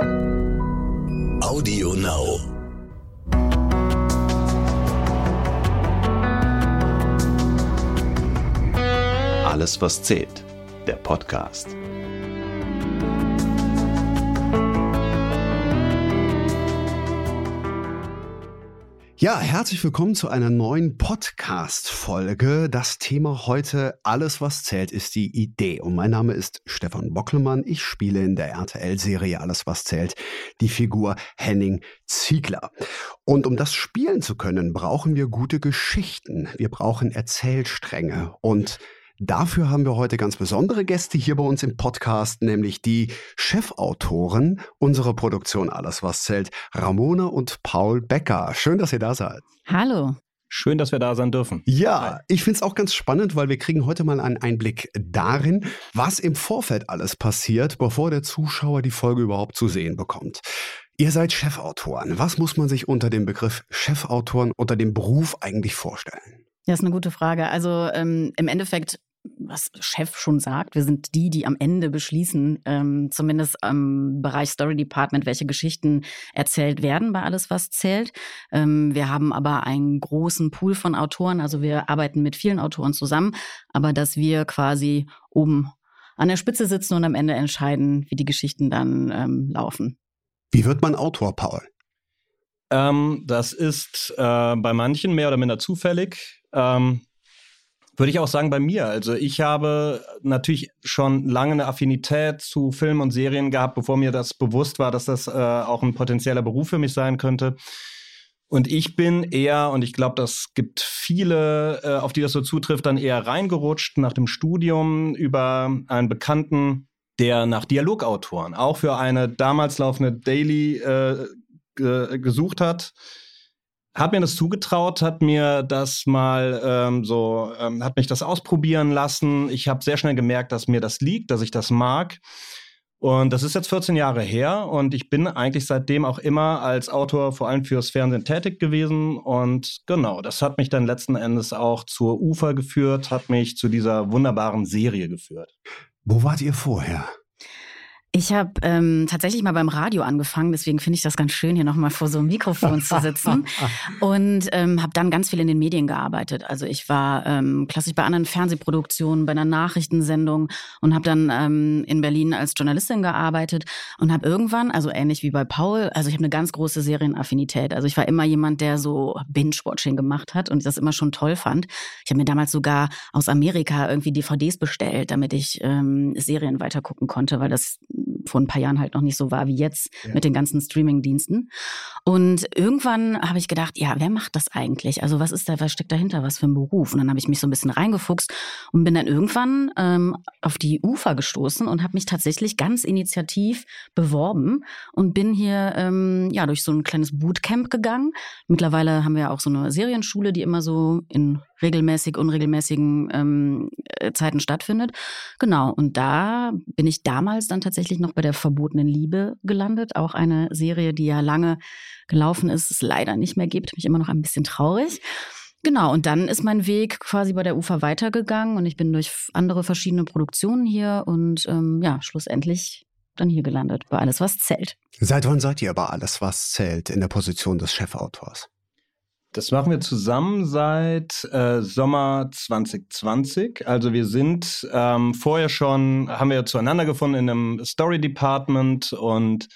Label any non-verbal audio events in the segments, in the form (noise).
Audio Now. Alles, was zählt. Der Podcast. Ja, herzlich willkommen zu einer neuen Podcast-Folge. Das Thema heute, alles was zählt, ist die Idee. Und mein Name ist Stefan Bocklemann. Ich spiele in der RTL-Serie Alles was zählt die Figur Henning Ziegler. Und um das spielen zu können, brauchen wir gute Geschichten. Wir brauchen Erzählstränge. Und Dafür haben wir heute ganz besondere Gäste hier bei uns im Podcast, nämlich die Chefautoren unserer Produktion Alles, was zählt, Ramona und Paul Becker. Schön, dass ihr da seid. Hallo. Schön, dass wir da sein dürfen. Ja, ich finde es auch ganz spannend, weil wir kriegen heute mal einen Einblick darin, was im Vorfeld alles passiert, bevor der Zuschauer die Folge überhaupt zu sehen bekommt. Ihr seid Chefautoren. Was muss man sich unter dem Begriff Chefautoren, unter dem Beruf eigentlich vorstellen? Das ist eine gute Frage. Also ähm, im Endeffekt was Chef schon sagt, wir sind die, die am Ende beschließen, ähm, zumindest am Bereich Story Department, welche Geschichten erzählt werden bei alles, was zählt. Ähm, wir haben aber einen großen Pool von Autoren, also wir arbeiten mit vielen Autoren zusammen, aber dass wir quasi oben an der Spitze sitzen und am Ende entscheiden, wie die Geschichten dann ähm, laufen. Wie wird man Autor, Paul? Ähm, das ist äh, bei manchen mehr oder minder zufällig. Ähm, würde ich auch sagen bei mir. Also ich habe natürlich schon lange eine Affinität zu Filmen und Serien gehabt, bevor mir das bewusst war, dass das äh, auch ein potenzieller Beruf für mich sein könnte. Und ich bin eher, und ich glaube, das gibt viele, äh, auf die das so zutrifft, dann eher reingerutscht nach dem Studium über einen Bekannten, der nach Dialogautoren auch für eine damals laufende Daily äh, gesucht hat hat mir das zugetraut, hat mir das mal ähm, so, ähm, hat mich das ausprobieren lassen. Ich habe sehr schnell gemerkt, dass mir das liegt, dass ich das mag. Und das ist jetzt 14 Jahre her und ich bin eigentlich seitdem auch immer als Autor vor allem fürs Fernsehen tätig gewesen. Und genau, das hat mich dann letzten Endes auch zur Ufer geführt, hat mich zu dieser wunderbaren Serie geführt. Wo wart ihr vorher? Ich habe ähm, tatsächlich mal beim Radio angefangen, deswegen finde ich das ganz schön, hier nochmal vor so einem Mikrofon zu sitzen. (laughs) Und ähm, habe dann ganz viel in den Medien gearbeitet. Also ich war ähm, klassisch bei anderen Fernsehproduktionen, bei einer Nachrichtensendung und habe dann ähm, in Berlin als Journalistin gearbeitet und habe irgendwann, also ähnlich wie bei Paul, also ich habe eine ganz große Serienaffinität. Also ich war immer jemand, der so Binge-Watching gemacht hat und das immer schon toll fand. Ich habe mir damals sogar aus Amerika irgendwie DVDs bestellt, damit ich ähm, Serien weitergucken konnte, weil das vor ein paar Jahren halt noch nicht so war wie jetzt ja. mit den ganzen Streaming-Diensten. Und irgendwann habe ich gedacht, ja, wer macht das eigentlich? Also was ist da, was steckt dahinter, was für ein Beruf? Und dann habe ich mich so ein bisschen reingefuchst und bin dann irgendwann ähm, auf die Ufer gestoßen und habe mich tatsächlich ganz initiativ beworben und bin hier ähm, ja durch so ein kleines Bootcamp gegangen. Mittlerweile haben wir auch so eine Serienschule, die immer so in regelmäßig, unregelmäßigen ähm, äh, Zeiten stattfindet. Genau, und da bin ich damals dann tatsächlich noch bei der verbotenen Liebe gelandet. Auch eine Serie, die ja lange gelaufen ist, es leider nicht mehr gibt. Mich immer noch ein bisschen traurig. Genau, und dann ist mein Weg quasi bei der UFA weitergegangen und ich bin durch andere verschiedene Produktionen hier und ähm, ja, schlussendlich dann hier gelandet, bei Alles, was zählt. Seit wann seid ihr bei Alles, was zählt in der Position des Chefautors? Das machen wir zusammen seit äh, Sommer 2020. Also wir sind ähm, vorher schon, haben wir zueinander gefunden in einem Story Department und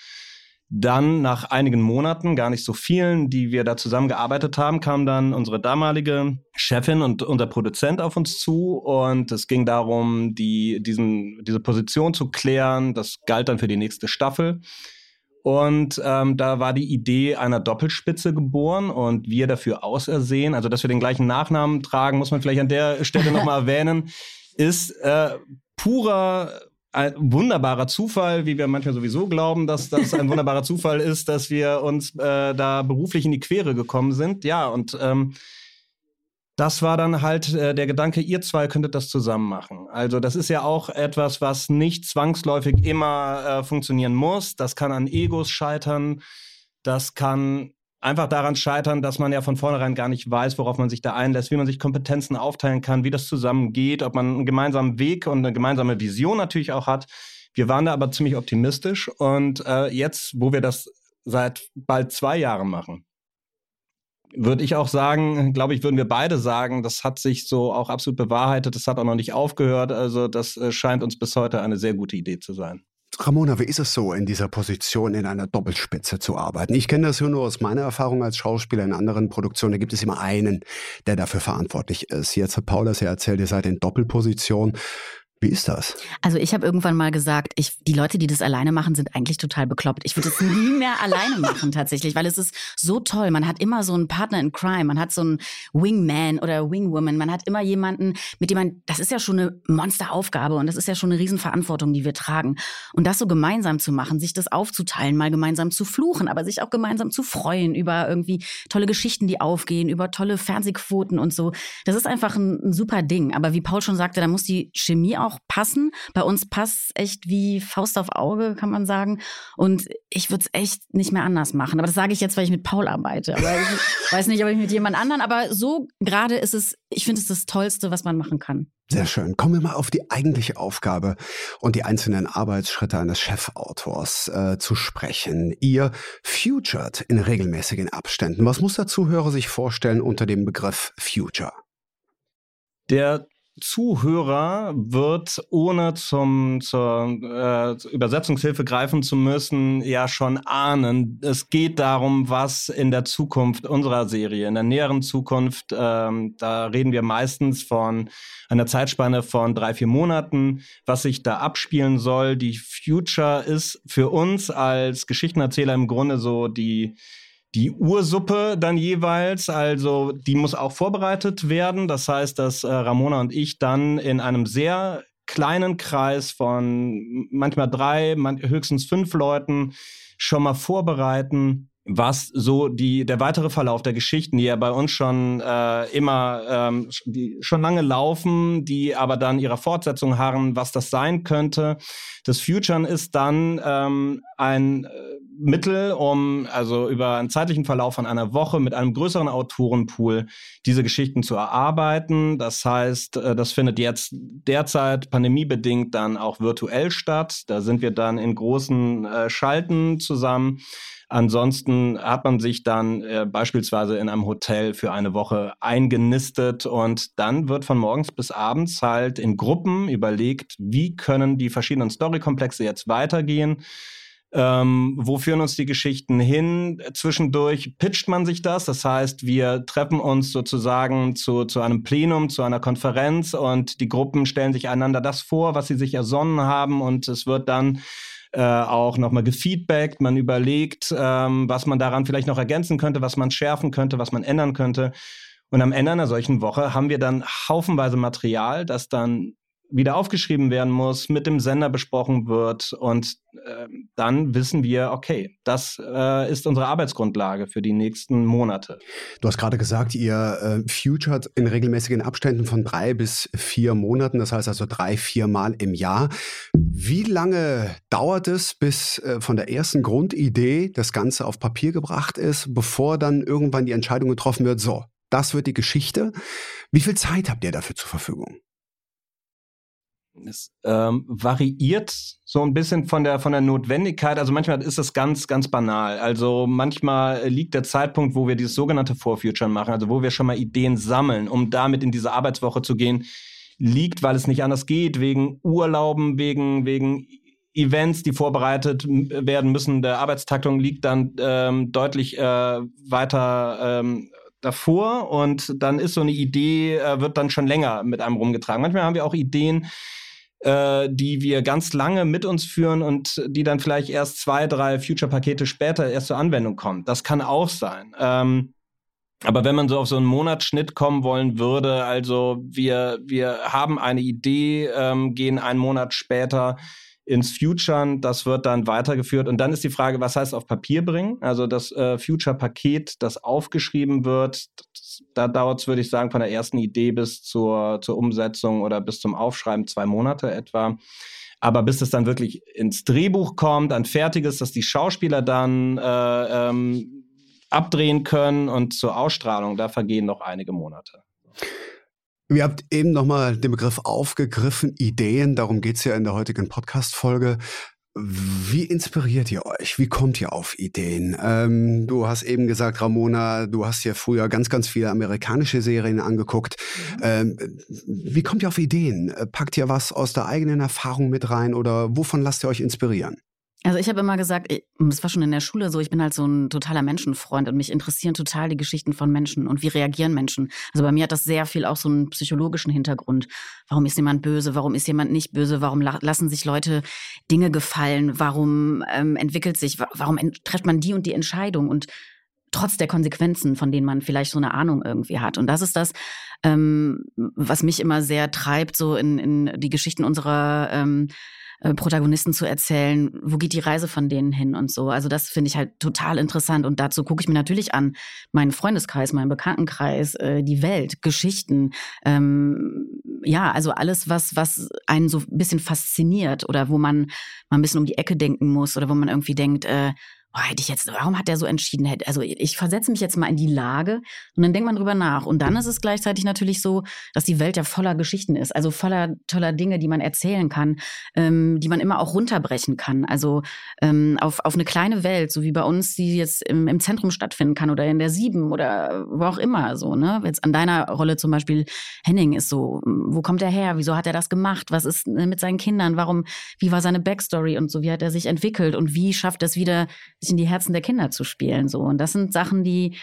dann nach einigen Monaten, gar nicht so vielen, die wir da zusammengearbeitet haben, kam dann unsere damalige Chefin und unser Produzent auf uns zu und es ging darum, die, diesen, diese Position zu klären. Das galt dann für die nächste Staffel. Und ähm, da war die Idee einer Doppelspitze geboren und wir dafür ausersehen, also dass wir den gleichen Nachnamen tragen, muss man vielleicht an der Stelle nochmal (laughs) erwähnen, ist äh, purer ein wunderbarer Zufall, wie wir manchmal sowieso glauben, dass das ein wunderbarer Zufall ist, dass wir uns äh, da beruflich in die Quere gekommen sind. Ja, und ähm, das war dann halt äh, der Gedanke, ihr zwei könntet das zusammen machen. Also das ist ja auch etwas, was nicht zwangsläufig immer äh, funktionieren muss. Das kann an Egos scheitern. Das kann einfach daran scheitern, dass man ja von vornherein gar nicht weiß, worauf man sich da einlässt, wie man sich Kompetenzen aufteilen kann, wie das zusammengeht, ob man einen gemeinsamen Weg und eine gemeinsame Vision natürlich auch hat. Wir waren da aber ziemlich optimistisch und äh, jetzt, wo wir das seit bald zwei Jahren machen, würde ich auch sagen, glaube ich, würden wir beide sagen, das hat sich so auch absolut bewahrheitet, das hat auch noch nicht aufgehört. Also das äh, scheint uns bis heute eine sehr gute Idee zu sein. Ramona, wie ist es so, in dieser Position in einer Doppelspitze zu arbeiten? Ich kenne das nur aus meiner Erfahrung als Schauspieler in anderen Produktionen. Da gibt es immer einen, der dafür verantwortlich ist. Jetzt hat Paul das ja erzählt, ihr seid in Doppelposition. Wie ist das? Also ich habe irgendwann mal gesagt, ich, die Leute, die das alleine machen, sind eigentlich total bekloppt. Ich würde es nie mehr (laughs) alleine machen tatsächlich, weil es ist so toll. Man hat immer so einen Partner in Crime, man hat so einen Wingman oder Wingwoman, man hat immer jemanden, mit dem man, das ist ja schon eine Monsteraufgabe und das ist ja schon eine Riesenverantwortung, die wir tragen. Und das so gemeinsam zu machen, sich das aufzuteilen, mal gemeinsam zu fluchen, aber sich auch gemeinsam zu freuen über irgendwie tolle Geschichten, die aufgehen, über tolle Fernsehquoten und so. Das ist einfach ein, ein super Ding. Aber wie Paul schon sagte, da muss die Chemie auch auch passen. Bei uns passt echt wie Faust auf Auge, kann man sagen. Und ich würde es echt nicht mehr anders machen. Aber das sage ich jetzt, weil ich mit Paul arbeite. Aber ich (laughs) weiß nicht, ob ich mit jemand anderen. Aber so gerade ist es, ich finde es das Tollste, was man machen kann. Sehr schön. Kommen wir mal auf die eigentliche Aufgabe und die einzelnen Arbeitsschritte eines Chefautors äh, zu sprechen. Ihr futured in regelmäßigen Abständen. Was muss der Zuhörer sich vorstellen unter dem Begriff Future? Der Zuhörer wird, ohne zum, zur äh, Übersetzungshilfe greifen zu müssen, ja schon ahnen. Es geht darum, was in der Zukunft unserer Serie, in der näheren Zukunft, ähm, da reden wir meistens von einer Zeitspanne von drei, vier Monaten, was sich da abspielen soll. Die Future ist für uns als Geschichtenerzähler im Grunde so die die Ursuppe dann jeweils, also die muss auch vorbereitet werden. Das heißt, dass äh, Ramona und ich dann in einem sehr kleinen Kreis von manchmal drei, man, höchstens fünf Leuten schon mal vorbereiten, was so die der weitere Verlauf der Geschichten, die ja bei uns schon äh, immer ähm, die schon lange laufen, die aber dann ihrer Fortsetzung harren, was das sein könnte. Das Futuren ist dann ähm, ein äh, Mittel, um also über einen zeitlichen Verlauf von einer Woche mit einem größeren Autorenpool diese Geschichten zu erarbeiten. Das heißt, äh, das findet jetzt derzeit pandemiebedingt dann auch virtuell statt. Da sind wir dann in großen äh, Schalten zusammen. Ansonsten hat man sich dann äh, beispielsweise in einem Hotel für eine Woche eingenistet und dann wird von morgens bis abends halt in Gruppen überlegt, wie können die verschiedenen Storykomplexe jetzt weitergehen ähm, wo führen uns die Geschichten hin? Zwischendurch pitcht man sich das. Das heißt, wir treffen uns sozusagen zu, zu einem Plenum, zu einer Konferenz und die Gruppen stellen sich einander das vor, was sie sich ersonnen haben und es wird dann äh, auch nochmal gefeedbackt. Man überlegt, ähm, was man daran vielleicht noch ergänzen könnte, was man schärfen könnte, was man ändern könnte. Und am Ende einer solchen Woche haben wir dann haufenweise Material, das dann wieder aufgeschrieben werden muss, mit dem Sender besprochen wird und äh, dann wissen wir, okay, das äh, ist unsere Arbeitsgrundlage für die nächsten Monate. Du hast gerade gesagt, ihr äh, futured in regelmäßigen Abständen von drei bis vier Monaten, das heißt also drei, vier Mal im Jahr. Wie lange dauert es, bis äh, von der ersten Grundidee das Ganze auf Papier gebracht ist, bevor dann irgendwann die Entscheidung getroffen wird, so, das wird die Geschichte. Wie viel Zeit habt ihr dafür zur Verfügung? Es ähm, variiert so ein bisschen von der von der Notwendigkeit. Also manchmal ist es ganz ganz banal. Also manchmal liegt der Zeitpunkt, wo wir dieses sogenannte Vorfuturen machen, also wo wir schon mal Ideen sammeln, um damit in diese Arbeitswoche zu gehen, liegt, weil es nicht anders geht, wegen Urlauben, wegen wegen Events, die vorbereitet werden müssen. Der Arbeitstaktung liegt dann ähm, deutlich äh, weiter ähm, davor und dann ist so eine Idee, äh, wird dann schon länger mit einem rumgetragen. Manchmal haben wir auch Ideen, äh, die wir ganz lange mit uns führen und die dann vielleicht erst zwei, drei Future-Pakete später erst zur Anwendung kommen. Das kann auch sein. Ähm, aber wenn man so auf so einen Monatsschnitt kommen wollen würde, also wir, wir haben eine Idee, ähm, gehen einen Monat später ins Future, das wird dann weitergeführt. Und dann ist die Frage, was heißt auf Papier bringen? Also das äh, Future-Paket, das aufgeschrieben wird, das, da dauert es, würde ich sagen, von der ersten Idee bis zur, zur Umsetzung oder bis zum Aufschreiben zwei Monate etwa. Aber bis es dann wirklich ins Drehbuch kommt, ein fertiges, dass die Schauspieler dann äh, ähm, abdrehen können und zur Ausstrahlung, da vergehen noch einige Monate. Wir habt eben nochmal den Begriff aufgegriffen, Ideen, darum geht's ja in der heutigen Podcast-Folge. Wie inspiriert ihr euch? Wie kommt ihr auf Ideen? Ähm, du hast eben gesagt, Ramona, du hast ja früher ganz, ganz viele amerikanische Serien angeguckt. Mhm. Ähm, wie kommt ihr auf Ideen? Packt ihr was aus der eigenen Erfahrung mit rein oder wovon lasst ihr euch inspirieren? Also ich habe immer gesagt, das war schon in der Schule so, ich bin halt so ein totaler Menschenfreund und mich interessieren total die Geschichten von Menschen und wie reagieren Menschen. Also bei mir hat das sehr viel auch so einen psychologischen Hintergrund. Warum ist jemand böse? Warum ist jemand nicht böse? Warum lassen sich Leute Dinge gefallen? Warum ähm, entwickelt sich, warum trifft man die und die Entscheidung? Und trotz der Konsequenzen, von denen man vielleicht so eine Ahnung irgendwie hat. Und das ist das, ähm, was mich immer sehr treibt, so in, in die Geschichten unserer ähm, äh, Protagonisten zu erzählen, wo geht die Reise von denen hin und so. Also das finde ich halt total interessant und dazu gucke ich mir natürlich an meinen Freundeskreis, meinen Bekanntenkreis, äh, die Welt, Geschichten, ähm, ja, also alles, was, was einen so ein bisschen fasziniert oder wo man mal ein bisschen um die Ecke denken muss oder wo man irgendwie denkt, äh, oh, hätte ich jetzt, warum hat der so entschieden? Also ich versetze mich jetzt mal in die Lage und dann denkt man drüber nach. Und dann ist es gleichzeitig natürlich so, dass die Welt ja voller Geschichten ist, also voller toller Dinge, die man erzählen kann, ähm, die man immer auch runterbrechen kann. Also ähm, auf, auf eine kleine Welt, so wie bei uns, die jetzt im, im Zentrum stattfinden kann oder in der Sieben oder wo auch immer so. Ne? Jetzt an deiner Rolle zum Beispiel Henning ist so, wo kommt er her? Wieso hat er das gemacht? Was ist äh, mit seinen Kindern? Warum, wie war seine Backstory und so? Wie hat er sich entwickelt und wie schafft es wieder sich in die Herzen der Kinder zu spielen. So. Und das sind Sachen, die,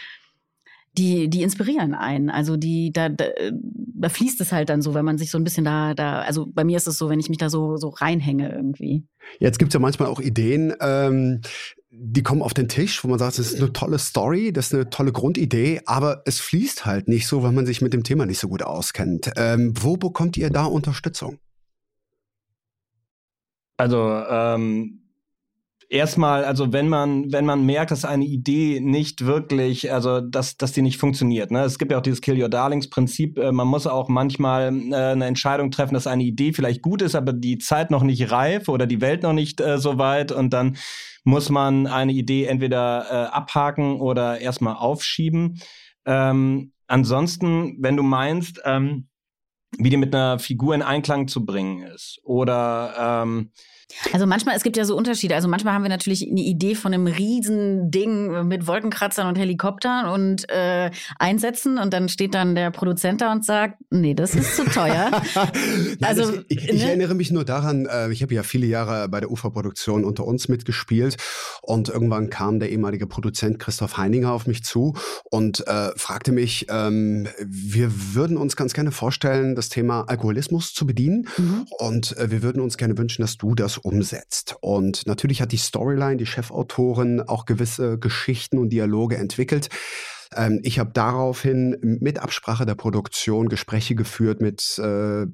die, die inspirieren einen. Also die, da, da, da fließt es halt dann so, wenn man sich so ein bisschen da, da, also bei mir ist es so, wenn ich mich da so, so reinhänge irgendwie. Jetzt gibt es ja manchmal auch Ideen, ähm, die kommen auf den Tisch, wo man sagt, das ist eine tolle Story, das ist eine tolle Grundidee, aber es fließt halt nicht so, weil man sich mit dem Thema nicht so gut auskennt. Ähm, wo bekommt ihr da Unterstützung? Also ähm, erstmal, also wenn man, wenn man merkt, dass eine Idee nicht wirklich, also dass, dass die nicht funktioniert. Ne? Es gibt ja auch dieses Kill Your Darlings Prinzip. Äh, man muss auch manchmal äh, eine Entscheidung treffen, dass eine Idee vielleicht gut ist, aber die Zeit noch nicht reif oder die Welt noch nicht äh, so weit und dann muss man eine Idee entweder äh, abhaken oder erstmal aufschieben. Ähm, ansonsten, wenn du meinst, ähm, wie die mit einer Figur in Einklang zu bringen ist oder ähm, also manchmal, es gibt ja so Unterschiede. Also manchmal haben wir natürlich eine Idee von einem riesen Ding mit Wolkenkratzern und Helikoptern und äh, Einsätzen und dann steht dann der Produzent da und sagt, nee, das ist zu teuer. (laughs) Nein, (laughs) also ich, ne? ich, erinnere mich nur daran, äh, ich habe ja viele Jahre bei der UFA-Produktion unter uns mitgespielt und irgendwann kam der ehemalige Produzent Christoph Heininger auf mich zu und äh, fragte mich, ähm, wir würden uns ganz gerne vorstellen, das Thema Alkoholismus zu bedienen mhm. und äh, wir würden uns gerne wünschen, dass du das umsetzt. Und natürlich hat die Storyline, die Chefautorin auch gewisse Geschichten und Dialoge entwickelt. Ähm, ich habe daraufhin mit Absprache der Produktion Gespräche geführt mit äh,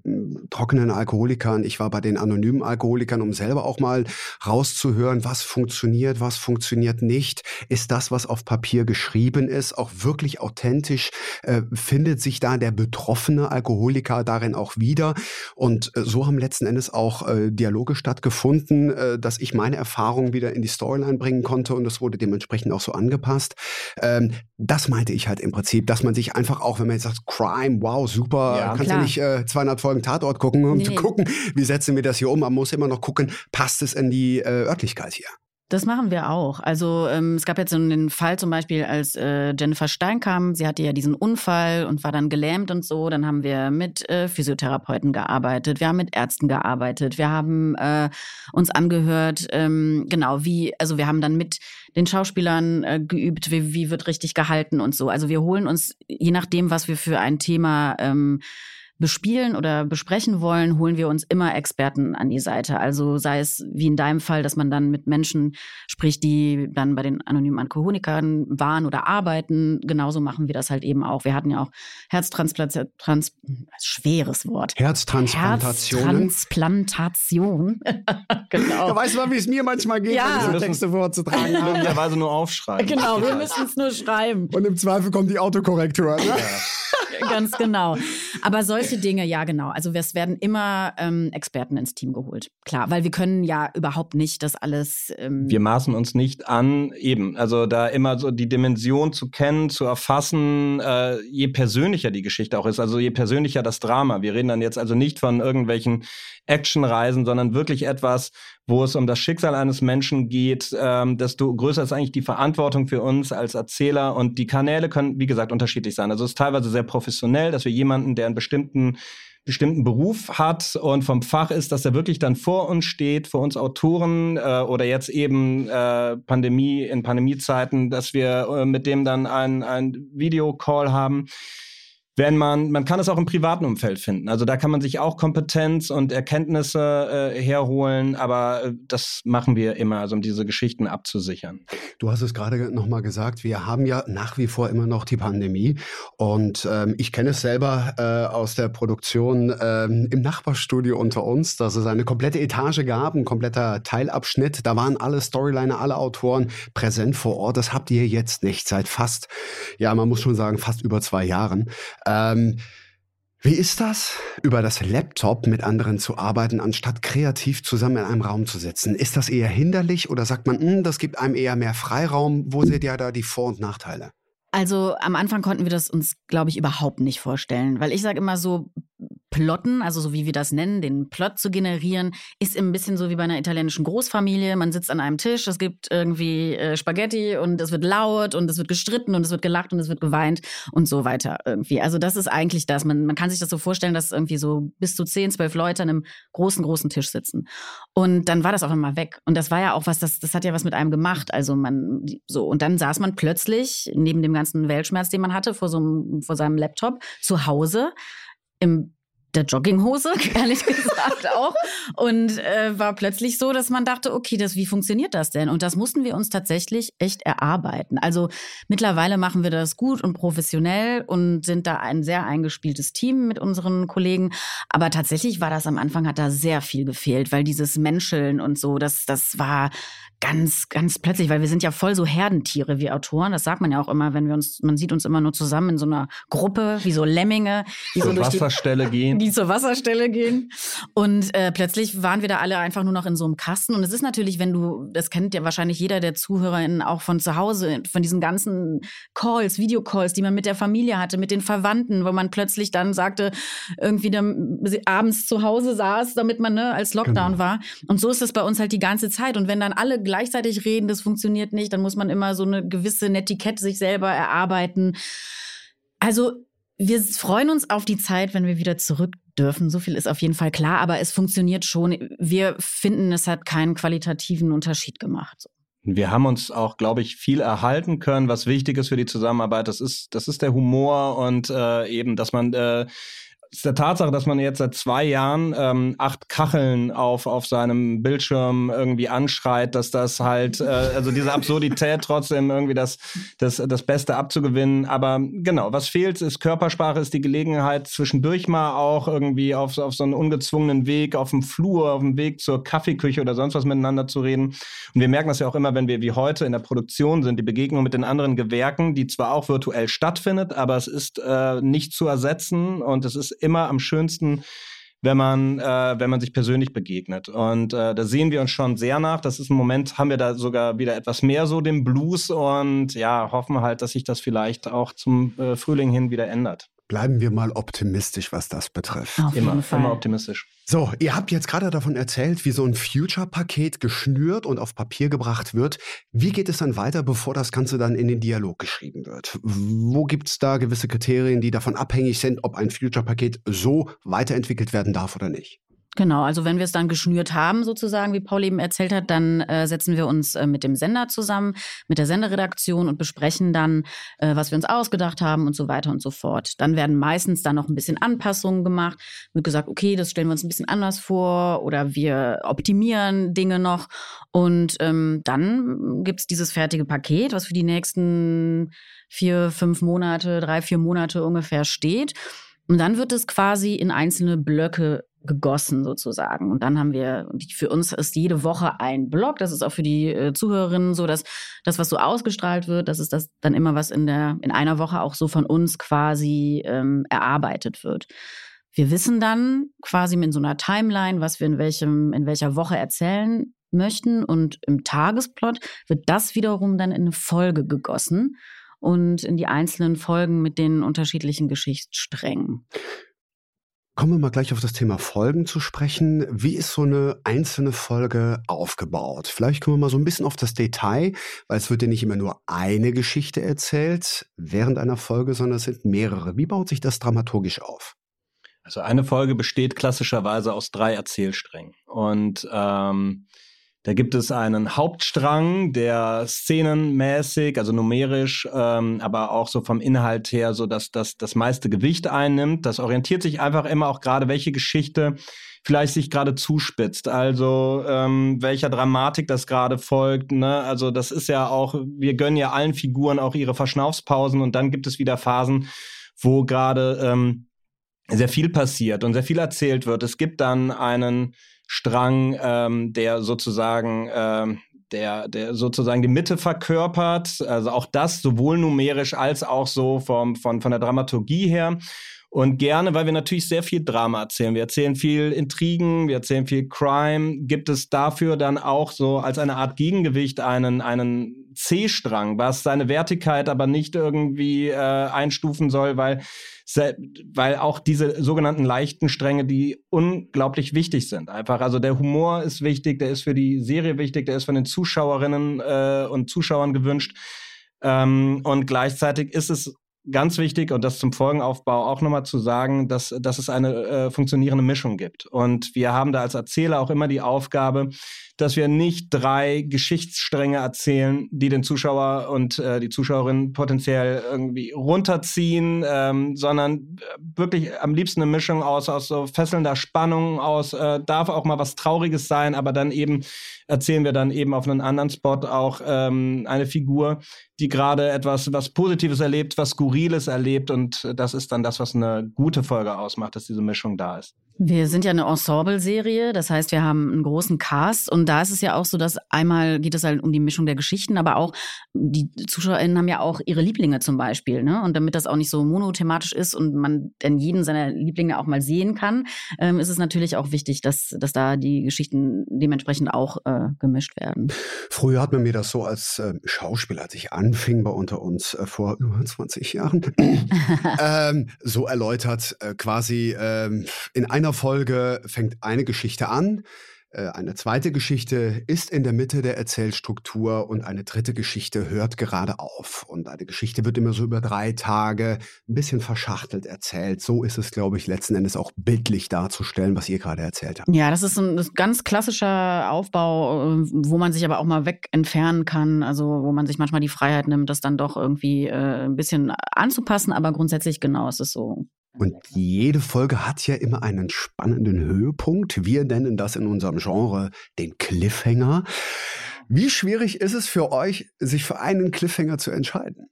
trockenen Alkoholikern. Ich war bei den anonymen Alkoholikern, um selber auch mal rauszuhören, was funktioniert, was funktioniert nicht. Ist das, was auf Papier geschrieben ist, auch wirklich authentisch? Äh, findet sich da der betroffene Alkoholiker darin auch wieder? Und äh, so haben letzten Endes auch äh, Dialoge stattgefunden, äh, dass ich meine Erfahrungen wieder in die Storyline bringen konnte und das wurde dementsprechend auch so angepasst. Ähm, das meinte ich halt im Prinzip, dass man sich einfach auch, wenn man jetzt sagt, Crime, wow, super, ja, kannst klar. ja nicht äh, 200 Folgen Tatort gucken, um nee. zu gucken, wie setzen wir das hier um. Man muss immer noch gucken, passt es in die äh, Örtlichkeit hier. Das machen wir auch. Also ähm, es gab jetzt so einen Fall zum Beispiel, als äh, Jennifer Stein kam, sie hatte ja diesen Unfall und war dann gelähmt und so. Dann haben wir mit äh, Physiotherapeuten gearbeitet, wir haben mit Ärzten gearbeitet, wir haben äh, uns angehört, ähm, genau wie, also wir haben dann mit den Schauspielern äh, geübt, wie, wie wird richtig gehalten und so. Also wir holen uns, je nachdem, was wir für ein Thema ähm, bespielen oder besprechen wollen, holen wir uns immer Experten an die Seite. Also sei es wie in deinem Fall, dass man dann mit Menschen spricht, die dann bei den anonymen Alkoholikern waren oder arbeiten. Genauso machen wir das halt eben auch. Wir hatten ja auch Herztransplantation, trans, schweres Wort. Herztransplantation. Herztransplantation. (laughs) genau. Da weißt du mal, wie es mir manchmal geht, ja. wenn ich so Texte vorzutragen habe. Möglicherweise nur aufschreiben. Genau, wir müssen es nur schreiben. Und im Zweifel kommt die Autokorrektur. Ne? Ja. (laughs) (laughs) Ganz genau. Aber solche Dinge, ja genau. Also es werden immer ähm, Experten ins Team geholt. Klar, weil wir können ja überhaupt nicht das alles. Ähm wir maßen uns nicht an, eben. Also da immer so die Dimension zu kennen, zu erfassen, äh, je persönlicher die Geschichte auch ist, also je persönlicher das Drama. Wir reden dann jetzt also nicht von irgendwelchen Actionreisen, sondern wirklich etwas, wo es um das Schicksal eines Menschen geht, ähm, desto größer ist eigentlich die Verantwortung für uns als Erzähler. Und die Kanäle können, wie gesagt, unterschiedlich sein. Also es ist teilweise sehr professionell, dass wir jemanden, der einen bestimmten bestimmten Beruf hat und vom Fach ist, dass er wirklich dann vor uns steht, vor uns Autoren äh, oder jetzt eben äh, Pandemie in Pandemiezeiten, dass wir äh, mit dem dann ein, ein Videocall haben wenn man, man kann es auch im privaten Umfeld finden. Also da kann man sich auch Kompetenz und Erkenntnisse äh, herholen, aber äh, das machen wir immer, also um diese Geschichten abzusichern. Du hast es gerade nochmal gesagt, wir haben ja nach wie vor immer noch die Pandemie und ähm, ich kenne es selber äh, aus der Produktion ähm, im Nachbarstudio unter uns, dass es eine komplette Etage gab, ein kompletter Teilabschnitt. Da waren alle Storyliner, alle Autoren präsent vor Ort. Das habt ihr jetzt nicht seit fast, ja, man muss schon sagen, fast über zwei Jahren. Ähm, wie ist das, über das Laptop mit anderen zu arbeiten, anstatt kreativ zusammen in einem Raum zu sitzen? Ist das eher hinderlich oder sagt man, hm, das gibt einem eher mehr Freiraum? Wo seht ihr da die Vor- und Nachteile? Also am Anfang konnten wir das uns, glaube ich, überhaupt nicht vorstellen, weil ich sage immer so, Plotten, also so wie wir das nennen, den Plot zu generieren, ist ein bisschen so wie bei einer italienischen Großfamilie. Man sitzt an einem Tisch, es gibt irgendwie äh, Spaghetti und es wird laut und es wird gestritten und es wird gelacht und es wird geweint und so weiter irgendwie. Also das ist eigentlich das. Man, man kann sich das so vorstellen, dass irgendwie so bis zu zehn, zwölf Leute an einem großen, großen Tisch sitzen. Und dann war das auf einmal weg. Und das war ja auch was, das, das hat ja was mit einem gemacht. Also man, so. Und dann saß man plötzlich neben dem ganzen Weltschmerz, den man hatte, vor so einem, vor seinem Laptop zu Hause im der Jogginghose, (laughs) ehrlich gesagt auch. Und äh, war plötzlich so, dass man dachte, okay, das, wie funktioniert das denn? Und das mussten wir uns tatsächlich echt erarbeiten. Also mittlerweile machen wir das gut und professionell und sind da ein sehr eingespieltes Team mit unseren Kollegen. Aber tatsächlich war das am Anfang, hat da sehr viel gefehlt, weil dieses Menscheln und so, das, das war ganz, ganz plötzlich, weil wir sind ja voll so Herdentiere wie Autoren. Das sagt man ja auch immer, wenn wir uns, man sieht uns immer nur zusammen in so einer Gruppe, wie so Lemminge, die zur so durch Wasserstelle die, (laughs) gehen. Die zur Wasserstelle gehen. Und äh, plötzlich waren wir da alle einfach nur noch in so einem Kasten. Und es ist natürlich, wenn du, das kennt ja wahrscheinlich jeder der ZuhörerInnen auch von zu Hause, von diesen ganzen Calls, Videocalls, die man mit der Familie hatte, mit den Verwandten, wo man plötzlich dann sagte, irgendwie dann abends zu Hause saß, damit man ne, als Lockdown genau. war. Und so ist es bei uns halt die ganze Zeit. Und wenn dann alle gleichzeitig reden, das funktioniert nicht. Dann muss man immer so eine gewisse Netiquette sich selber erarbeiten. Also wir freuen uns auf die Zeit, wenn wir wieder zurück dürfen. So viel ist auf jeden Fall klar, aber es funktioniert schon. Wir finden, es hat keinen qualitativen Unterschied gemacht. Wir haben uns auch, glaube ich, viel erhalten können, was wichtig ist für die Zusammenarbeit. Das ist, das ist der Humor und äh, eben, dass man äh, ist der Tatsache, dass man jetzt seit zwei Jahren ähm, acht Kacheln auf, auf seinem Bildschirm irgendwie anschreit, dass das halt, äh, also diese Absurdität (laughs) trotzdem irgendwie das, das, das Beste abzugewinnen. Aber genau, was fehlt, ist Körpersprache, ist die Gelegenheit, zwischendurch mal auch irgendwie auf, auf so einen ungezwungenen Weg, auf dem Flur, auf dem Weg zur Kaffeeküche oder sonst was miteinander zu reden. Und wir merken das ja auch immer, wenn wir wie heute in der Produktion sind, die Begegnung mit den anderen Gewerken, die zwar auch virtuell stattfindet, aber es ist äh, nicht zu ersetzen und es ist immer am schönsten, wenn man, äh, wenn man sich persönlich begegnet. Und äh, da sehen wir uns schon sehr nach. Das ist ein Moment, haben wir da sogar wieder etwas mehr so den Blues und ja, hoffen halt, dass sich das vielleicht auch zum äh, Frühling hin wieder ändert. Bleiben wir mal optimistisch, was das betrifft. Auf immer, jeden Fall. immer optimistisch. So, ihr habt jetzt gerade davon erzählt, wie so ein Future-Paket geschnürt und auf Papier gebracht wird. Wie geht es dann weiter, bevor das Ganze dann in den Dialog geschrieben wird? Wo gibt es da gewisse Kriterien, die davon abhängig sind, ob ein Future-Paket so weiterentwickelt werden darf oder nicht? Genau, also wenn wir es dann geschnürt haben, sozusagen, wie Paul eben erzählt hat, dann äh, setzen wir uns äh, mit dem Sender zusammen, mit der Senderredaktion und besprechen dann, äh, was wir uns ausgedacht haben und so weiter und so fort. Dann werden meistens dann noch ein bisschen Anpassungen gemacht, wird gesagt, okay, das stellen wir uns ein bisschen anders vor oder wir optimieren Dinge noch. Und ähm, dann gibt's dieses fertige Paket, was für die nächsten vier, fünf Monate, drei, vier Monate ungefähr steht. Und dann wird es quasi in einzelne Blöcke gegossen sozusagen. Und dann haben wir, für uns ist jede Woche ein Blog, das ist auch für die äh, Zuhörerinnen so, dass das, was so ausgestrahlt wird, dass es das dann immer was in der, in einer Woche auch so von uns quasi ähm, erarbeitet wird. Wir wissen dann quasi in so einer Timeline, was wir in welchem, in welcher Woche erzählen möchten. Und im Tagesplot wird das wiederum dann in eine Folge gegossen und in die einzelnen Folgen mit den unterschiedlichen Geschichtssträngen. Kommen wir mal gleich auf das Thema Folgen zu sprechen. Wie ist so eine einzelne Folge aufgebaut? Vielleicht kommen wir mal so ein bisschen auf das Detail, weil es wird ja nicht immer nur eine Geschichte erzählt während einer Folge, sondern es sind mehrere. Wie baut sich das dramaturgisch auf? Also eine Folge besteht klassischerweise aus drei Erzählsträngen. Und ähm, da gibt es einen Hauptstrang, der szenenmäßig, also numerisch, ähm, aber auch so vom Inhalt her, so dass das das meiste Gewicht einnimmt. Das orientiert sich einfach immer auch gerade, welche Geschichte vielleicht sich gerade zuspitzt. Also ähm, welcher Dramatik das gerade folgt. Ne? Also das ist ja auch, wir gönnen ja allen Figuren auch ihre Verschnaufspausen und dann gibt es wieder Phasen, wo gerade ähm, sehr viel passiert und sehr viel erzählt wird. Es gibt dann einen Strang, ähm, der sozusagen ähm, der, der sozusagen die Mitte verkörpert. Also auch das sowohl numerisch als auch so vom, von, von der Dramaturgie her. Und gerne, weil wir natürlich sehr viel Drama erzählen. Wir erzählen viel Intrigen, wir erzählen viel Crime. Gibt es dafür dann auch so als eine Art Gegengewicht einen, einen C-Strang, was seine Wertigkeit aber nicht irgendwie äh, einstufen soll, weil weil auch diese sogenannten leichten Stränge, die unglaublich wichtig sind. Einfach, also der Humor ist wichtig, der ist für die Serie wichtig, der ist von den Zuschauerinnen äh, und Zuschauern gewünscht. Ähm, und gleichzeitig ist es ganz wichtig und das zum Folgenaufbau auch nochmal zu sagen, dass, dass es eine äh, funktionierende Mischung gibt. Und wir haben da als Erzähler auch immer die Aufgabe, dass wir nicht drei Geschichtsstränge erzählen, die den Zuschauer und äh, die Zuschauerin potenziell irgendwie runterziehen, ähm, sondern wirklich am liebsten eine Mischung aus, aus so fesselnder Spannung, aus äh, darf auch mal was Trauriges sein, aber dann eben erzählen wir dann eben auf einem anderen Spot auch ähm, eine Figur, die gerade etwas was Positives erlebt, was Skurriles erlebt und das ist dann das, was eine gute Folge ausmacht, dass diese Mischung da ist. Wir sind ja eine Ensemble-Serie, das heißt, wir haben einen großen Cast und da ist es ja auch so, dass einmal geht es halt um die Mischung der Geschichten, aber auch die ZuschauerInnen haben ja auch ihre Lieblinge zum Beispiel, ne? Und damit das auch nicht so monothematisch ist und man denn jeden seiner Lieblinge auch mal sehen kann, ähm, ist es natürlich auch wichtig, dass, dass da die Geschichten dementsprechend auch äh, gemischt werden. Früher hat man mir das so als äh, Schauspieler, als ich anfing bei unter uns äh, vor über 20 Jahren, (clears throat) ähm, so erläutert, äh, quasi ähm, in einer einer Folge fängt eine Geschichte an, äh, eine zweite Geschichte ist in der Mitte der Erzählstruktur und eine dritte Geschichte hört gerade auf. Und eine Geschichte wird immer so über drei Tage ein bisschen verschachtelt erzählt. So ist es, glaube ich, letzten Endes auch bildlich darzustellen, was ihr gerade erzählt habt. Ja, das ist ein ganz klassischer Aufbau, äh, wo man sich aber auch mal weg entfernen kann. Also wo man sich manchmal die Freiheit nimmt, das dann doch irgendwie äh, ein bisschen anzupassen. Aber grundsätzlich genau ist es so. Und jede Folge hat ja immer einen spannenden Höhepunkt. Wir nennen das in unserem Genre den Cliffhanger. Wie schwierig ist es für euch, sich für einen Cliffhanger zu entscheiden?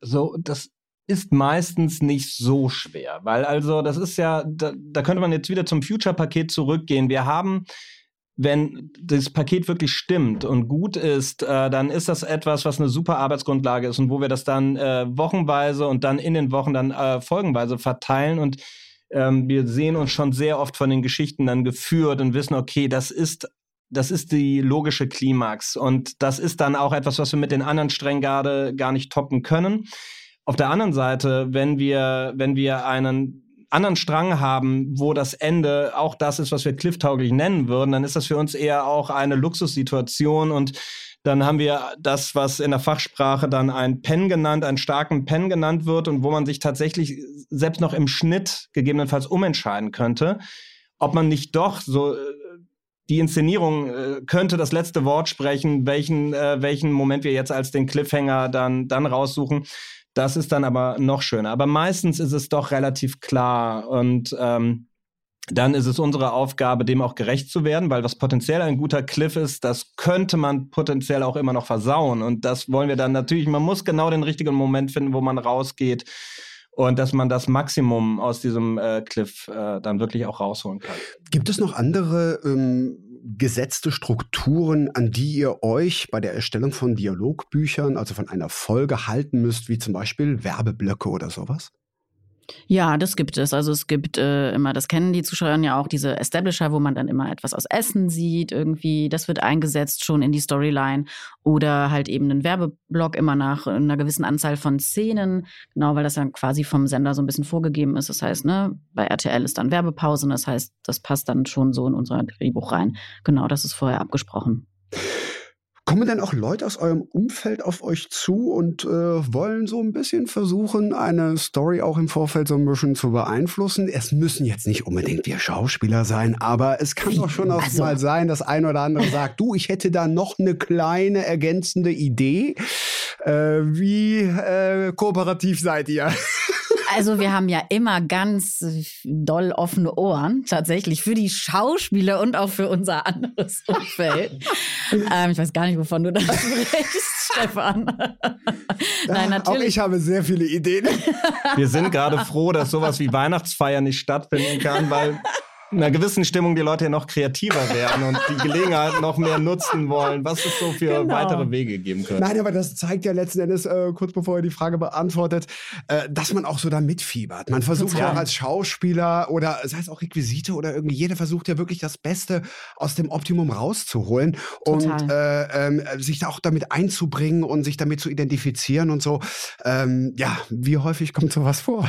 So, das ist meistens nicht so schwer, weil also das ist ja, da, da könnte man jetzt wieder zum Future-Paket zurückgehen. Wir haben wenn das Paket wirklich stimmt und gut ist, äh, dann ist das etwas, was eine super Arbeitsgrundlage ist und wo wir das dann äh, wochenweise und dann in den Wochen dann äh, folgenweise verteilen und ähm, wir sehen uns schon sehr oft von den Geschichten dann geführt und wissen, okay, das ist das ist die logische Klimax und das ist dann auch etwas, was wir mit den anderen Strängen gerade gar nicht toppen können. Auf der anderen Seite, wenn wir wenn wir einen anderen Strang haben, wo das Ende auch das ist, was wir clifftauglich nennen würden, dann ist das für uns eher auch eine Luxussituation und dann haben wir das, was in der Fachsprache dann ein Pen genannt, einen starken Pen genannt wird und wo man sich tatsächlich selbst noch im Schnitt gegebenenfalls umentscheiden könnte, ob man nicht doch so äh, die Inszenierung äh, könnte das letzte Wort sprechen, welchen, äh, welchen Moment wir jetzt als den Cliffhanger dann, dann raussuchen. Das ist dann aber noch schöner. Aber meistens ist es doch relativ klar und ähm, dann ist es unsere Aufgabe, dem auch gerecht zu werden, weil was potenziell ein guter Cliff ist, das könnte man potenziell auch immer noch versauen. Und das wollen wir dann natürlich, man muss genau den richtigen Moment finden, wo man rausgeht und dass man das Maximum aus diesem äh, Cliff äh, dann wirklich auch rausholen kann. Gibt es noch andere ähm, gesetzte Strukturen, an die ihr euch bei der Erstellung von Dialogbüchern, also von einer Folge halten müsst, wie zum Beispiel Werbeblöcke oder sowas? Ja, das gibt es. Also es gibt äh, immer, das kennen die Zuschauer ja auch, diese Establisher, wo man dann immer etwas aus Essen sieht, irgendwie. Das wird eingesetzt schon in die Storyline. Oder halt eben einen Werbeblock immer nach einer gewissen Anzahl von Szenen. Genau, weil das dann quasi vom Sender so ein bisschen vorgegeben ist. Das heißt, ne, bei RTL ist dann Werbepause. Das heißt, das passt dann schon so in unser Drehbuch rein. Genau, das ist vorher abgesprochen. Kommen denn auch Leute aus eurem Umfeld auf euch zu und äh, wollen so ein bisschen versuchen, eine Story auch im Vorfeld so ein bisschen zu beeinflussen? Es müssen jetzt nicht unbedingt wir Schauspieler sein, aber es kann doch schon auch also, mal sein, dass ein oder andere sagt, du, ich hätte da noch eine kleine ergänzende Idee. Äh, wie äh, kooperativ seid ihr? Also wir haben ja immer ganz doll offene Ohren, tatsächlich, für die Schauspieler und auch für unser anderes Umfeld. (laughs) ähm, ich weiß gar nicht, wovon du das sprichst, (laughs) Stefan. Nein, natürlich. Auch ich habe sehr viele Ideen. Wir sind gerade froh, dass sowas wie Weihnachtsfeier nicht stattfinden kann, weil einer gewissen Stimmung die Leute ja noch kreativer werden und die Gelegenheit noch mehr nutzen wollen, was es so für genau. weitere Wege geben könnte. Nein, aber das zeigt ja letzten Endes, äh, kurz bevor ihr die Frage beantwortet, äh, dass man auch so da mitfiebert. Man versucht ja auch als Schauspieler oder sei es auch Requisite oder irgendwie, jeder versucht ja wirklich das Beste aus dem Optimum rauszuholen Total. und äh, ähm, sich da auch damit einzubringen und sich damit zu identifizieren und so. Ähm, ja, wie häufig kommt sowas vor?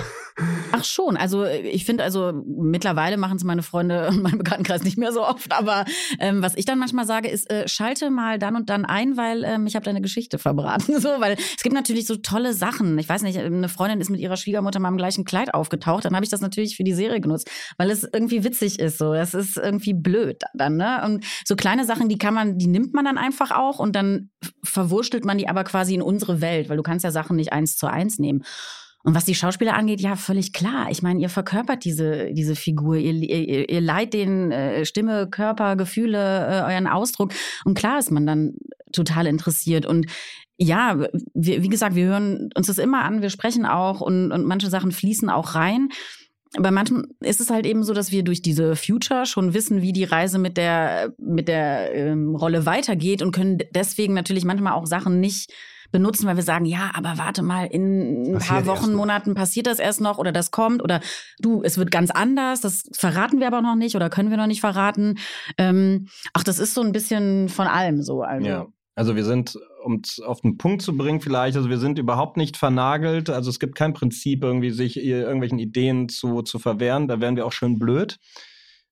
Ach schon, also ich finde also mittlerweile machen es meine Freunde und mein Bekanntenkreis nicht mehr so oft. Aber ähm, was ich dann manchmal sage, ist, äh, schalte mal dann und dann ein, weil ähm, ich habe deine Geschichte verbraten. (laughs) so, weil es gibt natürlich so tolle Sachen. Ich weiß nicht, eine Freundin ist mit ihrer Schwiegermutter mal im gleichen Kleid aufgetaucht. Dann habe ich das natürlich für die Serie genutzt, weil es irgendwie witzig ist. So, das ist irgendwie blöd dann. Ne? Und so kleine Sachen, die kann man, die nimmt man dann einfach auch und dann verwurstelt man die aber quasi in unsere Welt, weil du kannst ja Sachen nicht eins zu eins nehmen. Und was die Schauspieler angeht, ja, völlig klar. Ich meine, ihr verkörpert diese, diese Figur, ihr, ihr, ihr leiht den äh, Stimme, Körper, Gefühle, äh, euren Ausdruck. Und klar ist man dann total interessiert. Und ja, wir, wie gesagt, wir hören uns das immer an, wir sprechen auch und, und manche Sachen fließen auch rein. Bei manchen ist es halt eben so, dass wir durch diese Future schon wissen, wie die Reise mit der, mit der ähm, Rolle weitergeht und können deswegen natürlich manchmal auch Sachen nicht benutzen, weil wir sagen, ja, aber warte mal, in ein paar Wochen, Monaten passiert das erst noch oder das kommt oder du, es wird ganz anders, das verraten wir aber noch nicht oder können wir noch nicht verraten. Ähm, ach, das ist so ein bisschen von allem so. Also. Ja. Also wir sind, um es auf den Punkt zu bringen vielleicht, also wir sind überhaupt nicht vernagelt. Also es gibt kein Prinzip, irgendwie sich irgendwelchen Ideen zu, zu verwehren. Da wären wir auch schön blöd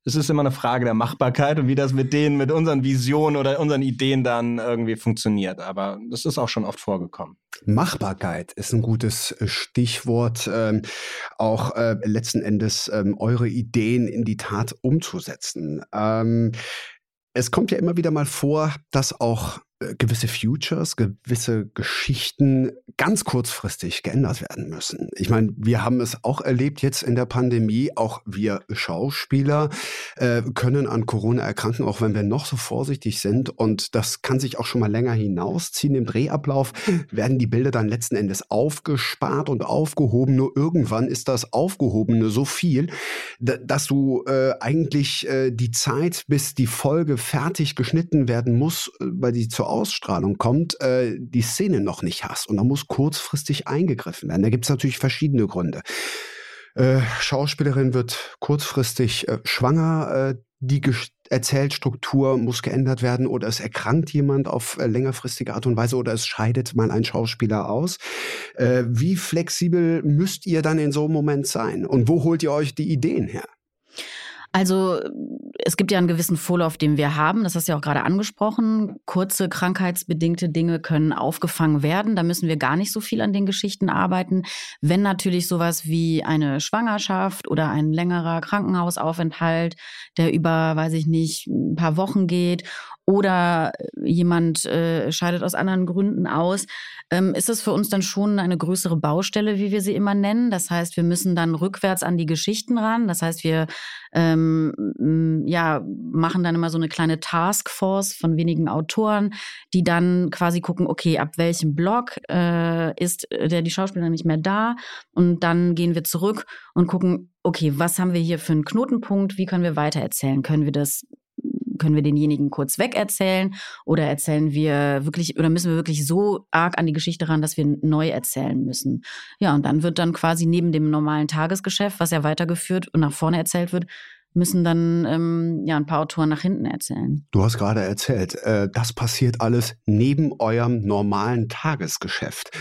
es ist immer eine Frage der Machbarkeit und wie das mit denen, mit unseren Visionen oder unseren Ideen dann irgendwie funktioniert. Aber das ist auch schon oft vorgekommen. Machbarkeit ist ein gutes äh, Stichwort, ähm, auch äh, letzten Endes ähm, eure Ideen in die Tat umzusetzen. Ähm, es kommt ja immer wieder mal vor, dass auch gewisse Futures, gewisse Geschichten ganz kurzfristig geändert werden müssen. Ich meine, wir haben es auch erlebt jetzt in der Pandemie. Auch wir Schauspieler äh, können an Corona erkranken, auch wenn wir noch so vorsichtig sind. Und das kann sich auch schon mal länger hinausziehen. Im Drehablauf werden die Bilder dann letzten Endes aufgespart und aufgehoben. Nur irgendwann ist das Aufgehobene so viel, dass du äh, eigentlich äh, die Zeit, bis die Folge fertig geschnitten werden muss, äh, weil die zur Ausstrahlung kommt, äh, die Szene noch nicht hast. Und da muss kurzfristig eingegriffen werden. Da gibt es natürlich verschiedene Gründe. Äh, Schauspielerin wird kurzfristig äh, schwanger, äh, die Erzählstruktur muss geändert werden oder es erkrankt jemand auf äh, längerfristige Art und Weise oder es scheidet mal ein Schauspieler aus. Äh, wie flexibel müsst ihr dann in so einem Moment sein? Und wo holt ihr euch die Ideen her? Also es gibt ja einen gewissen Vorlauf, den wir haben. Das hast du ja auch gerade angesprochen. Kurze krankheitsbedingte Dinge können aufgefangen werden. Da müssen wir gar nicht so viel an den Geschichten arbeiten. Wenn natürlich sowas wie eine Schwangerschaft oder ein längerer Krankenhausaufenthalt, der über, weiß ich nicht, ein paar Wochen geht oder jemand äh, scheidet aus anderen Gründen aus, ähm, ist es für uns dann schon eine größere Baustelle, wie wir sie immer nennen. Das heißt, wir müssen dann rückwärts an die Geschichten ran. Das heißt, wir ähm, ja, machen dann immer so eine kleine Taskforce von wenigen Autoren, die dann quasi gucken, okay, ab welchem Blog äh, ist der die Schauspieler nicht mehr da und dann gehen wir zurück und gucken, okay, was haben wir hier für einen Knotenpunkt, wie können wir weitererzählen? Können wir das können wir denjenigen kurz weg erzählen oder erzählen wir wirklich oder müssen wir wirklich so arg an die Geschichte ran, dass wir neu erzählen müssen? Ja, und dann wird dann quasi neben dem normalen Tagesgeschäft, was ja weitergeführt und nach vorne erzählt wird, müssen dann ähm, ja ein paar Autoren nach hinten erzählen. Du hast gerade erzählt, äh, das passiert alles neben eurem normalen Tagesgeschäft.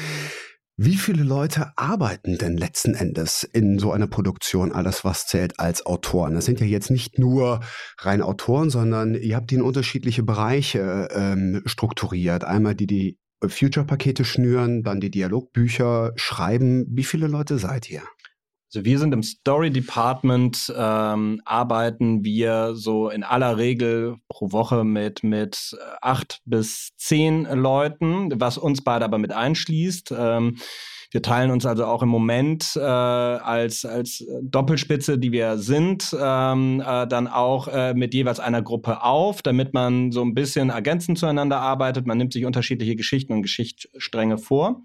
Wie viele Leute arbeiten denn letzten Endes in so einer Produktion alles, was zählt als Autoren? Das sind ja jetzt nicht nur rein Autoren, sondern ihr habt die in unterschiedliche Bereiche ähm, strukturiert. Einmal die, die Future-Pakete schnüren, dann die Dialogbücher schreiben. Wie viele Leute seid ihr? Also wir sind im Story Department, ähm, arbeiten wir so in aller Regel pro Woche mit, mit acht bis zehn Leuten, was uns beide aber mit einschließt. Ähm, wir teilen uns also auch im Moment äh, als, als Doppelspitze, die wir sind, ähm, äh, dann auch äh, mit jeweils einer Gruppe auf, damit man so ein bisschen ergänzend zueinander arbeitet. Man nimmt sich unterschiedliche Geschichten und Geschichtsstränge vor.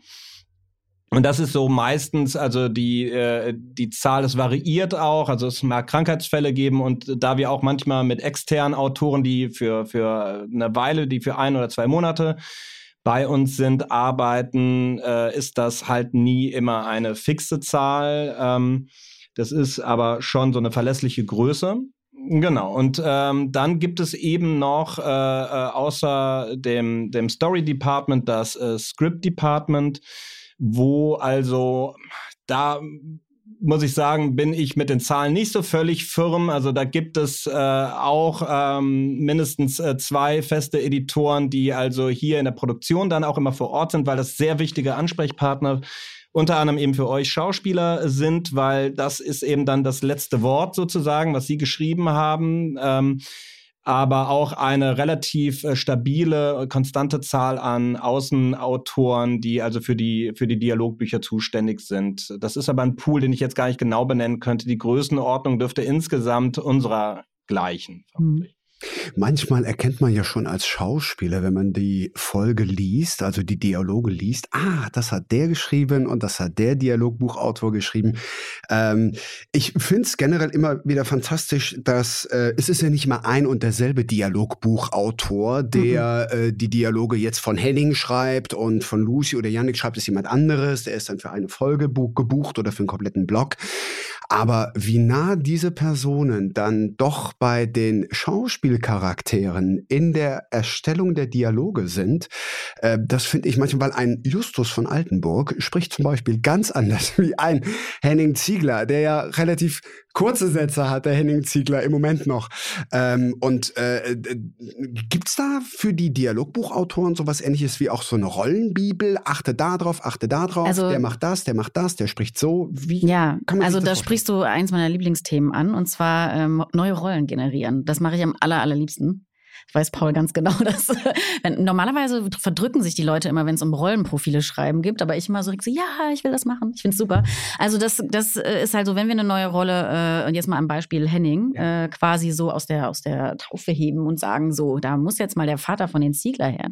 Und das ist so meistens, also die, äh, die Zahl, es variiert auch, also es mag Krankheitsfälle geben und da wir auch manchmal mit externen Autoren, die für, für eine Weile, die für ein oder zwei Monate bei uns sind, arbeiten, äh, ist das halt nie immer eine fixe Zahl. Ähm, das ist aber schon so eine verlässliche Größe. Genau, und ähm, dann gibt es eben noch äh, äh, außer dem, dem Story Department das äh, Script Department wo also da muss ich sagen, bin ich mit den Zahlen nicht so völlig firm. Also da gibt es äh, auch ähm, mindestens äh, zwei feste Editoren, die also hier in der Produktion dann auch immer vor Ort sind, weil das sehr wichtige Ansprechpartner unter anderem eben für euch Schauspieler sind, weil das ist eben dann das letzte Wort sozusagen, was sie geschrieben haben. Ähm, aber auch eine relativ äh, stabile, konstante Zahl an Außenautoren, die also für die, für die Dialogbücher zuständig sind. Das ist aber ein Pool, den ich jetzt gar nicht genau benennen könnte. Die Größenordnung dürfte insgesamt unserer gleichen. Vermutlich. Manchmal erkennt man ja schon als Schauspieler, wenn man die Folge liest, also die Dialoge liest, ah, das hat der geschrieben und das hat der Dialogbuchautor geschrieben. Ähm, ich finde es generell immer wieder fantastisch, dass äh, es ist ja nicht mal ein und derselbe Dialogbuchautor, der mhm. äh, die Dialoge jetzt von Henning schreibt und von Lucy oder Yannick schreibt es jemand anderes, der ist dann für eine Folge gebucht oder für einen kompletten Blog. Aber wie nah diese Personen dann doch bei den Schauspielcharakteren in der Erstellung der Dialoge sind, äh, das finde ich manchmal, weil ein Justus von Altenburg spricht zum Beispiel ganz anders (laughs) wie ein Henning Ziegler, der ja relativ kurze Sätze hat, der Henning Ziegler im Moment noch. Ähm, und äh, gibt da für die Dialogbuchautoren sowas ähnliches wie auch so eine Rollenbibel? Achte da drauf, achte da drauf, also, der macht das, der macht das, der spricht so. Wie ja, also da sprichst du eins meiner Lieblingsthemen an, und zwar ähm, neue Rollen generieren. Das mache ich am aller, allerliebsten. Ich weiß Paul ganz genau, (laughs) dass wenn, normalerweise verdrücken sich die Leute immer, wenn es um Rollenprofile schreiben gibt, aber ich immer so, so ja, ich will das machen, ich finde es super. Also das, das äh, ist halt so, wenn wir eine neue Rolle, äh, und jetzt mal am Beispiel Henning, äh, quasi so aus der, aus der Taufe heben und sagen, so, da muss jetzt mal der Vater von den Ziegler her,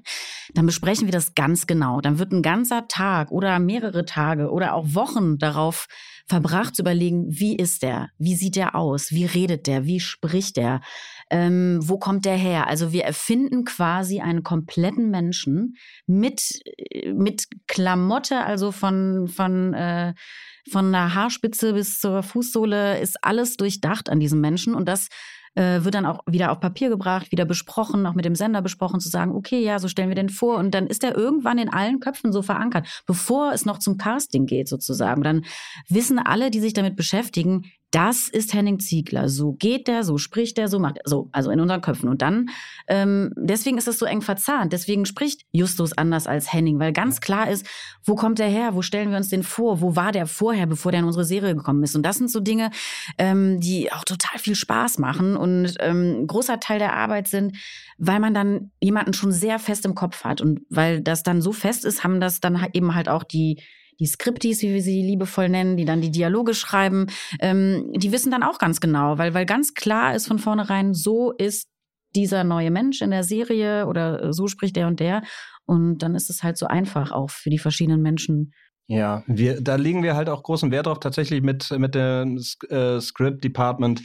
dann besprechen wir das ganz genau. Dann wird ein ganzer Tag oder mehrere Tage oder auch Wochen darauf verbracht zu überlegen, wie ist der, wie sieht der aus, wie redet der, wie spricht der, ähm, wo kommt der her? Also wir erfinden quasi einen kompletten Menschen mit, äh, mit Klamotte, also von, von, äh, von der Haarspitze bis zur Fußsohle ist alles durchdacht an diesem Menschen und das äh, wird dann auch wieder auf Papier gebracht, wieder besprochen, auch mit dem Sender besprochen, zu sagen, okay, ja, so stellen wir den vor. Und dann ist er irgendwann in allen Köpfen so verankert, bevor es noch zum Casting geht sozusagen. Dann wissen alle, die sich damit beschäftigen, das ist Henning Ziegler. So geht der, so spricht der, so macht er, so, also in unseren Köpfen. Und dann, ähm, deswegen ist es so eng verzahnt. Deswegen spricht Justus anders als Henning, weil ganz klar ist, wo kommt der her? Wo stellen wir uns den vor? Wo war der vorher, bevor der in unsere Serie gekommen ist? Und das sind so Dinge, ähm, die auch total viel Spaß machen und ähm, großer Teil der Arbeit sind, weil man dann jemanden schon sehr fest im Kopf hat. Und weil das dann so fest ist, haben das dann eben halt auch die die Skriptis, wie wir sie liebevoll nennen, die dann die Dialoge schreiben, ähm, die wissen dann auch ganz genau, weil, weil ganz klar ist von vornherein, so ist dieser neue Mensch in der Serie oder so spricht der und der. Und dann ist es halt so einfach auch für die verschiedenen Menschen. Ja, wir, da legen wir halt auch großen Wert drauf, tatsächlich mit, mit dem äh, Script Department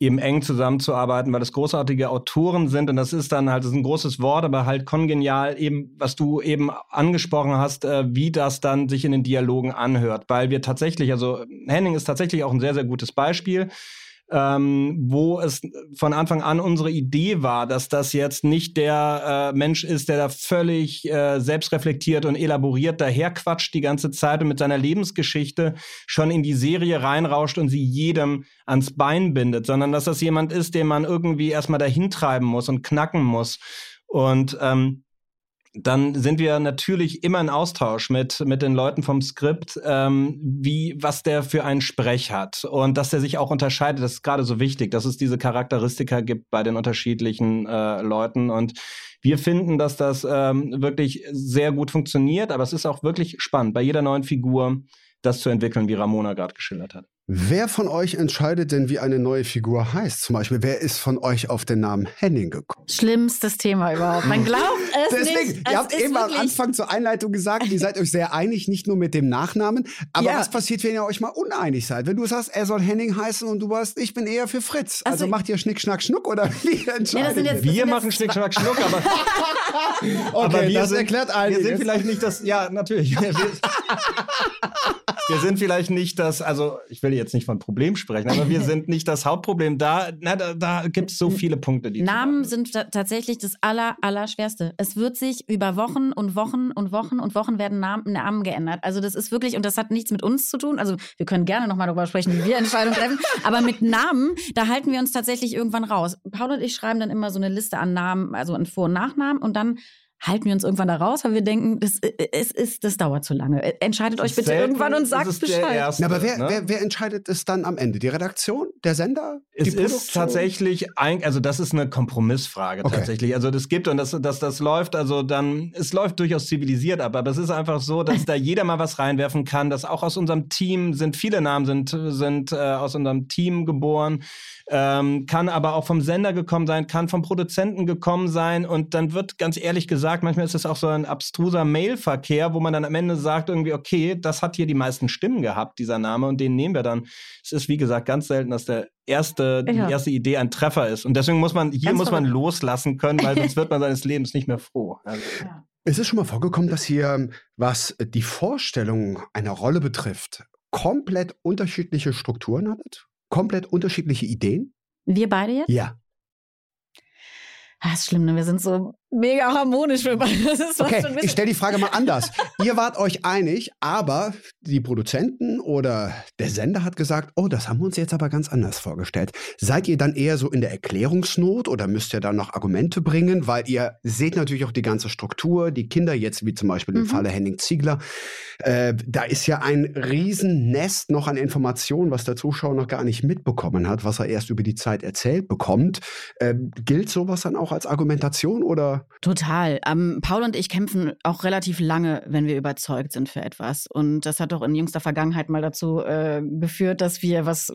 eben eng zusammenzuarbeiten, weil das großartige Autoren sind. Und das ist dann halt das ist ein großes Wort, aber halt kongenial eben, was du eben angesprochen hast, äh, wie das dann sich in den Dialogen anhört, weil wir tatsächlich, also Henning ist tatsächlich auch ein sehr sehr gutes Beispiel ähm, wo es von Anfang an unsere Idee war, dass das jetzt nicht der äh, Mensch ist, der da völlig äh, selbstreflektiert und elaboriert daherquatscht die ganze Zeit und mit seiner Lebensgeschichte schon in die Serie reinrauscht und sie jedem ans Bein bindet, sondern dass das jemand ist, den man irgendwie erstmal dahin treiben muss und knacken muss. Und ähm, dann sind wir natürlich immer in Austausch mit, mit den Leuten vom Skript, ähm, wie, was der für einen Sprech hat und dass der sich auch unterscheidet. Das ist gerade so wichtig, dass es diese Charakteristika gibt bei den unterschiedlichen äh, Leuten und wir finden, dass das ähm, wirklich sehr gut funktioniert, aber es ist auch wirklich spannend, bei jeder neuen Figur das zu entwickeln, wie Ramona gerade geschildert hat. Wer von euch entscheidet denn, wie eine neue Figur heißt? Zum Beispiel, wer ist von euch auf den Namen Henning gekommen? Schlimmstes Thema überhaupt. Man glaubt es Deswegen, nicht. ihr habt eben am Anfang zur Einleitung gesagt, ihr seid euch sehr einig, nicht nur mit dem Nachnamen. Aber ja. was passiert, wenn ihr euch mal uneinig seid? Wenn du sagst, er soll Henning heißen und du warst, ich bin eher für Fritz. Also, also macht ihr Schnick, Schnack, Schnuck oder (laughs) wie entscheidet ja, Wir machen Schnick, Schnack, Schnuck, aber, (laughs) okay, aber wir das sind, erklärt einiges. Wir sind vielleicht nicht das, ja, natürlich. (laughs) wir sind vielleicht nicht das, also ich will jetzt nicht von Problem sprechen, aber wir sind nicht das Hauptproblem. Da, na, da, da gibt es so viele Punkte, die. Namen sind tatsächlich das aller, Allerschwerste. Es wird sich über Wochen und Wochen und Wochen und Wochen werden Namen, Namen geändert. Also das ist wirklich, und das hat nichts mit uns zu tun. Also wir können gerne nochmal darüber sprechen, wie wir Entscheidungen treffen. (laughs) aber mit Namen, da halten wir uns tatsächlich irgendwann raus. Paul und ich schreiben dann immer so eine Liste an Namen, also an Vor- und Nachnamen und dann halten wir uns irgendwann da raus, weil wir denken, das, äh, äh, es ist, das dauert zu lange. Äh, entscheidet euch bitte selten, irgendwann und sagt Bescheid. Erste, Na, aber wer, ne? wer, wer, entscheidet es dann am Ende? Die Redaktion? Der Sender? Es ist tatsächlich, ein, also das ist eine Kompromissfrage okay. tatsächlich. Also das gibt und das, das, das läuft, also dann, es läuft durchaus zivilisiert ab, aber es ist einfach so, dass da jeder mal was reinwerfen kann, dass auch aus unserem Team sind, viele Namen sind, sind äh, aus unserem Team geboren ähm, kann aber auch vom Sender gekommen sein, kann vom Produzenten gekommen sein und dann wird ganz ehrlich gesagt, manchmal ist es auch so ein abstruser Mailverkehr, wo man dann am Ende sagt irgendwie, okay, das hat hier die meisten Stimmen gehabt, dieser Name und den nehmen wir dann. Es ist wie gesagt ganz selten, dass der erste, ja. die erste Idee ein Treffer ist und deswegen muss man, hier ganz muss man loslassen können, weil sonst wird man seines Lebens nicht mehr froh. Also, (laughs) ja. Es ist schon mal vorgekommen, dass ihr, was die Vorstellung einer Rolle betrifft, komplett unterschiedliche Strukturen hattet? Komplett unterschiedliche Ideen? Wir beide jetzt? Ja. Das ah, ist schlimm, ne? Wir sind so mega harmonisch. okay, ich stelle die Frage mal anders. Ihr wart euch einig, aber die Produzenten oder der Sender hat gesagt, oh, das haben wir uns jetzt aber ganz anders vorgestellt. Seid ihr dann eher so in der Erklärungsnot oder müsst ihr dann noch Argumente bringen? Weil ihr seht natürlich auch die ganze Struktur, die Kinder jetzt, wie zum Beispiel im mhm. Falle Henning Ziegler. Äh, da ist ja ein Riesennest noch an Informationen, was der Zuschauer noch gar nicht mitbekommen hat, was er erst über die Zeit erzählt bekommt. Äh, gilt sowas dann auch als Argumentation oder Total. Ähm, Paul und ich kämpfen auch relativ lange, wenn wir überzeugt sind für etwas. Und das hat doch in jüngster Vergangenheit mal dazu äh, geführt, dass wir was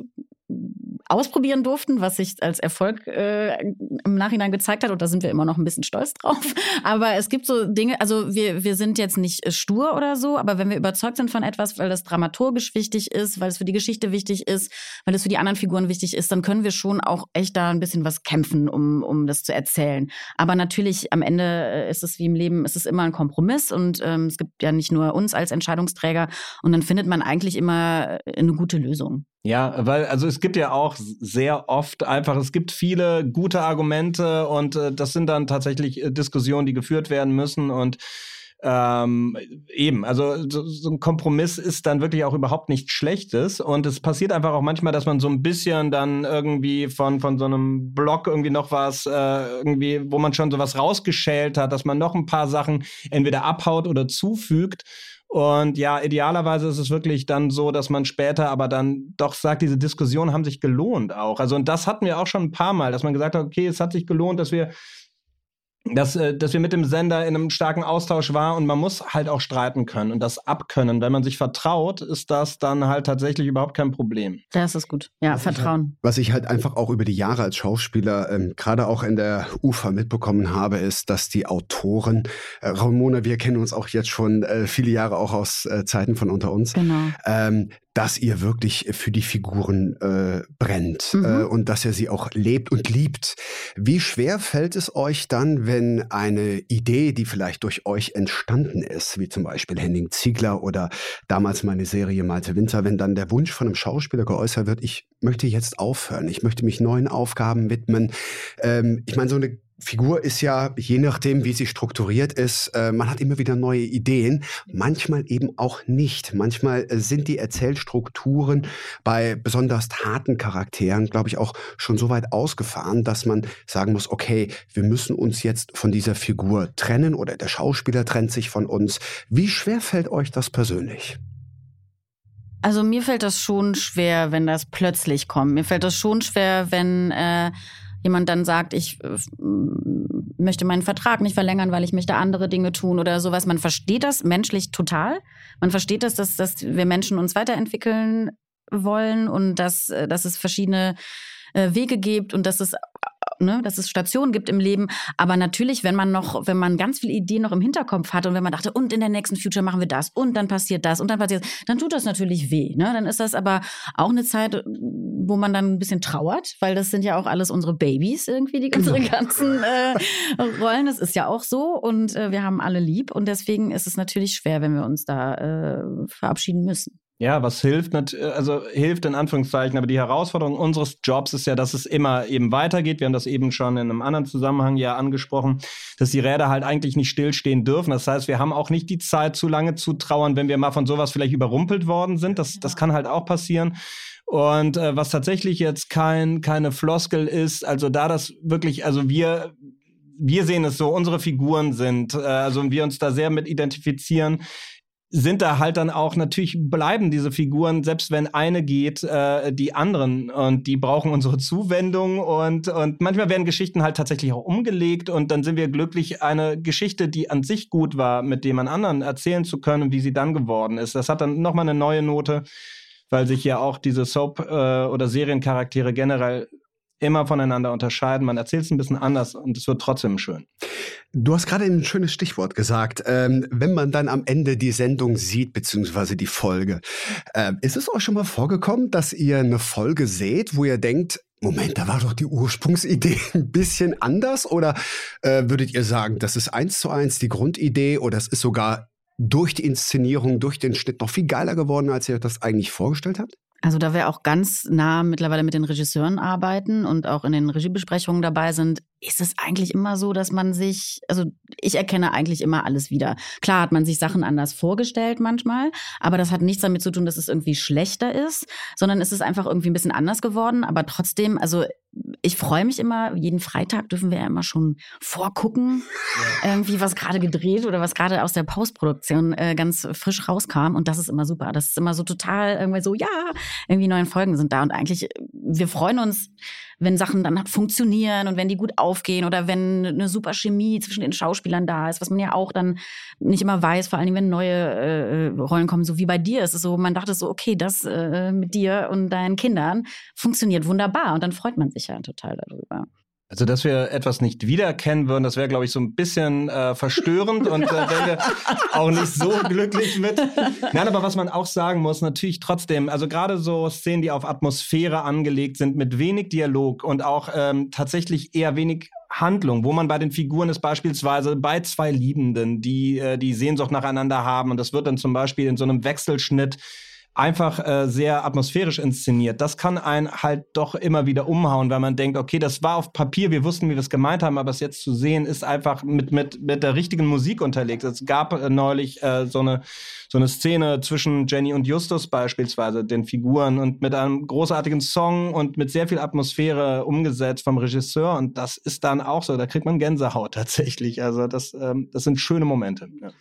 ausprobieren durften, was sich als Erfolg äh, im Nachhinein gezeigt hat. Und da sind wir immer noch ein bisschen stolz drauf. (laughs) Aber es gibt so Dinge, also wir, wir sind jetzt nicht stur oder so, aber wenn wir überzeugt sind von etwas, weil das dramaturgisch wichtig ist, weil es für die Geschichte wichtig ist, weil es für die anderen Figuren wichtig ist, dann können wir schon auch echt da ein bisschen was kämpfen, um, um das zu erzählen. Aber natürlich, am Ende äh, ist es wie im Leben, ist es immer ein Kompromiss und ähm, es gibt ja nicht nur uns als Entscheidungsträger und dann findet man eigentlich immer eine gute Lösung. Ja, weil also es gibt ja auch sehr oft einfach, es gibt viele gute Argumente und äh, das sind dann tatsächlich äh, Diskussionen, die geführt werden müssen und ähm, eben, also so, so, ein Kompromiss ist dann wirklich auch überhaupt nichts Schlechtes und es passiert einfach auch manchmal, dass man so ein bisschen dann irgendwie von von so einem Blog irgendwie noch was äh, irgendwie, wo man schon sowas rausgeschält hat, dass man noch ein paar Sachen entweder abhaut oder zufügt. Und ja, idealerweise ist es wirklich dann so, dass man später aber dann doch sagt, diese Diskussionen haben sich gelohnt auch. Also und das hatten wir auch schon ein paar Mal, dass man gesagt hat, okay, es hat sich gelohnt, dass wir dass, äh, dass wir mit dem Sender in einem starken Austausch waren und man muss halt auch streiten können und das abkönnen. Wenn man sich vertraut, ist das dann halt tatsächlich überhaupt kein Problem. Das ist gut. Ja, was Vertrauen. Ich halt, was ich halt einfach auch über die Jahre als Schauspieler, ähm, gerade auch in der UFA mitbekommen habe, ist, dass die Autoren, äh, Ramona, wir kennen uns auch jetzt schon äh, viele Jahre auch aus äh, Zeiten von unter uns, genau. ähm, dass ihr wirklich für die Figuren äh, brennt mhm. äh, und dass ihr sie auch lebt und liebt. Wie schwer fällt es euch dann, wenn eine Idee, die vielleicht durch euch entstanden ist, wie zum Beispiel Henning Ziegler oder damals meine Serie Malte Winter, wenn dann der Wunsch von einem Schauspieler geäußert wird, ich möchte jetzt aufhören, ich möchte mich neuen Aufgaben widmen. Ähm, ich meine, so eine Figur ist ja, je nachdem, wie sie strukturiert ist, äh, man hat immer wieder neue Ideen, manchmal eben auch nicht. Manchmal äh, sind die Erzählstrukturen bei besonders harten Charakteren, glaube ich, auch schon so weit ausgefahren, dass man sagen muss, okay, wir müssen uns jetzt von dieser Figur trennen oder der Schauspieler trennt sich von uns. Wie schwer fällt euch das persönlich? Also mir fällt das schon schwer, wenn das plötzlich kommt. Mir fällt das schon schwer, wenn äh, jemand dann sagt, ich äh, möchte meinen Vertrag nicht verlängern, weil ich möchte andere Dinge tun oder sowas. Man versteht das menschlich total. Man versteht das, dass, dass wir Menschen uns weiterentwickeln wollen und dass, äh, dass es verschiedene äh, Wege gibt und dass es ne, dass es Stationen gibt im Leben. Aber natürlich, wenn man noch, wenn man ganz viele Ideen noch im Hinterkopf hat und wenn man dachte, und in der nächsten Future machen wir das und dann passiert das und dann passiert das, dann tut das natürlich weh. Ne? Dann ist das aber auch eine Zeit, wo man dann ein bisschen trauert, weil das sind ja auch alles unsere Babys irgendwie, die unsere genau. ganzen äh, Rollen. Das ist ja auch so und äh, wir haben alle lieb und deswegen ist es natürlich schwer, wenn wir uns da äh, verabschieden müssen. Ja, was hilft, also hilft in Anführungszeichen, aber die Herausforderung unseres Jobs ist ja, dass es immer eben weitergeht. Wir haben das eben schon in einem anderen Zusammenhang ja angesprochen, dass die Räder halt eigentlich nicht stillstehen dürfen. Das heißt, wir haben auch nicht die Zeit, zu lange zu trauern, wenn wir mal von sowas vielleicht überrumpelt worden sind. Das, das kann halt auch passieren. Und äh, was tatsächlich jetzt kein, keine Floskel ist, also da das wirklich, also wir, wir sehen es so, unsere Figuren sind, äh, also wir uns da sehr mit identifizieren sind da halt dann auch natürlich bleiben diese Figuren, selbst wenn eine geht, äh, die anderen. Und die brauchen unsere Zuwendung. Und, und manchmal werden Geschichten halt tatsächlich auch umgelegt. Und dann sind wir glücklich, eine Geschichte, die an sich gut war, mit dem an anderen erzählen zu können, wie sie dann geworden ist. Das hat dann nochmal eine neue Note, weil sich ja auch diese Soap- äh, oder Seriencharaktere generell immer voneinander unterscheiden. Man erzählt es ein bisschen anders und es wird trotzdem schön. Du hast gerade ein schönes Stichwort gesagt. Ähm, wenn man dann am Ende die Sendung sieht, beziehungsweise die Folge, äh, ist es euch schon mal vorgekommen, dass ihr eine Folge seht, wo ihr denkt, Moment, da war doch die Ursprungsidee (laughs) ein bisschen anders? Oder äh, würdet ihr sagen, das ist eins zu eins die Grundidee oder es ist sogar durch die Inszenierung, durch den Schnitt noch viel geiler geworden, als ihr das eigentlich vorgestellt habt? Also da wir auch ganz nah mittlerweile mit den Regisseuren arbeiten und auch in den Regiebesprechungen dabei sind, ist es eigentlich immer so, dass man sich, also ich erkenne eigentlich immer alles wieder. Klar hat man sich Sachen anders vorgestellt manchmal, aber das hat nichts damit zu tun, dass es irgendwie schlechter ist, sondern es ist einfach irgendwie ein bisschen anders geworden. Aber trotzdem, also ich freue mich immer, jeden Freitag dürfen wir ja immer schon vorgucken, ja. irgendwie was gerade gedreht oder was gerade aus der Postproduktion äh, ganz frisch rauskam. Und das ist immer super. Das ist immer so total irgendwie so, ja, irgendwie neue Folgen sind da. Und eigentlich, wir freuen uns, wenn Sachen dann funktionieren und wenn die gut aufgehen oder wenn eine super Chemie zwischen den Schauspielern da ist, was man ja auch dann nicht immer weiß, vor allen Dingen, wenn neue äh, Rollen kommen, so wie bei dir. Es ist so, man dachte so, okay, das äh, mit dir und deinen Kindern funktioniert wunderbar und dann freut man sich ja total darüber. Also, dass wir etwas nicht wiedererkennen würden, das wäre, glaube ich, so ein bisschen äh, verstörend und äh, wäre (laughs) auch nicht so glücklich mit. Nein, aber was man auch sagen muss, natürlich trotzdem, also gerade so Szenen, die auf Atmosphäre angelegt sind, mit wenig Dialog und auch ähm, tatsächlich eher wenig Handlung, wo man bei den Figuren ist beispielsweise bei zwei Liebenden, die äh, die Sehnsucht nacheinander haben und das wird dann zum Beispiel in so einem Wechselschnitt einfach äh, sehr atmosphärisch inszeniert. Das kann einen halt doch immer wieder umhauen, weil man denkt, okay, das war auf Papier, wir wussten, wie wir es gemeint haben, aber es jetzt zu sehen, ist einfach mit, mit, mit der richtigen Musik unterlegt. Es gab äh, neulich äh, so, eine, so eine Szene zwischen Jenny und Justus beispielsweise, den Figuren, und mit einem großartigen Song und mit sehr viel Atmosphäre umgesetzt vom Regisseur. Und das ist dann auch so, da kriegt man Gänsehaut (laughs) tatsächlich. Also das, ähm, das sind schöne Momente. Ja,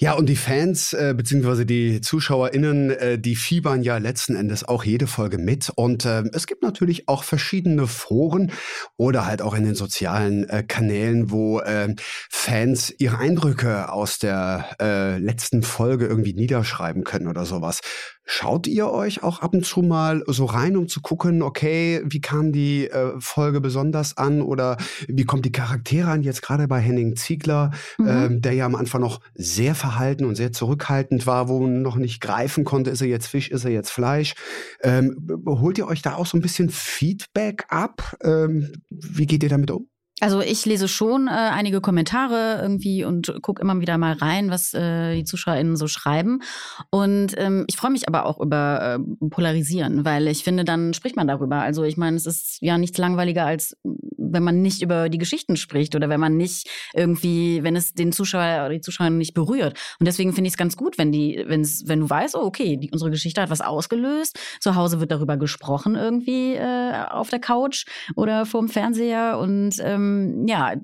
ja und die Fans, äh, beziehungsweise die ZuschauerInnen, äh, äh, die fiebern ja letzten Endes auch jede Folge mit. Und äh, es gibt natürlich auch verschiedene Foren oder halt auch in den sozialen äh, Kanälen, wo äh, Fans ihre Eindrücke aus der äh, letzten Folge irgendwie niederschreiben können oder sowas. Schaut ihr euch auch ab und zu mal so rein, um zu gucken, okay, wie kam die äh, Folge besonders an oder wie kommt die Charaktere an? Jetzt gerade bei Henning Ziegler, mhm. ähm, der ja am Anfang noch sehr verhalten und sehr zurückhaltend war, wo man noch nicht greifen konnte, ist er jetzt Fisch, ist er jetzt Fleisch. Ähm, holt ihr euch da auch so ein bisschen Feedback ab? Ähm, wie geht ihr damit um? Also ich lese schon äh, einige Kommentare irgendwie und gucke immer wieder mal rein, was äh, die ZuschauerInnen so schreiben. Und ähm, ich freue mich aber auch über äh, Polarisieren, weil ich finde, dann spricht man darüber. Also ich meine, es ist ja nichts langweiliger, als wenn man nicht über die Geschichten spricht oder wenn man nicht irgendwie, wenn es den Zuschauer oder die Zuschauer nicht berührt. Und deswegen finde ich es ganz gut, wenn die, wenn's, wenn du weißt, oh, okay, die, unsere Geschichte hat was ausgelöst. Zu Hause wird darüber gesprochen irgendwie äh, auf der Couch oder vorm Fernseher und ähm, ähm, ja,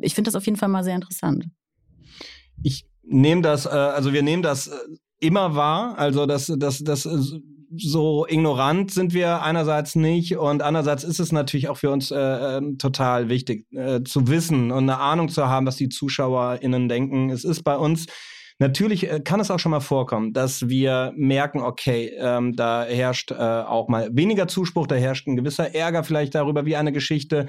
ich finde das auf jeden Fall mal sehr interessant. Ich nehme das, äh, also wir nehmen das äh, immer wahr, also das, das, das äh, so ignorant sind wir einerseits nicht und andererseits ist es natürlich auch für uns äh, ähm, total wichtig äh, zu wissen und eine Ahnung zu haben, was die ZuschauerInnen denken. Es ist bei uns Natürlich äh, kann es auch schon mal vorkommen, dass wir merken, okay, ähm, da herrscht äh, auch mal weniger Zuspruch, da herrscht ein gewisser Ärger vielleicht darüber, wie eine Geschichte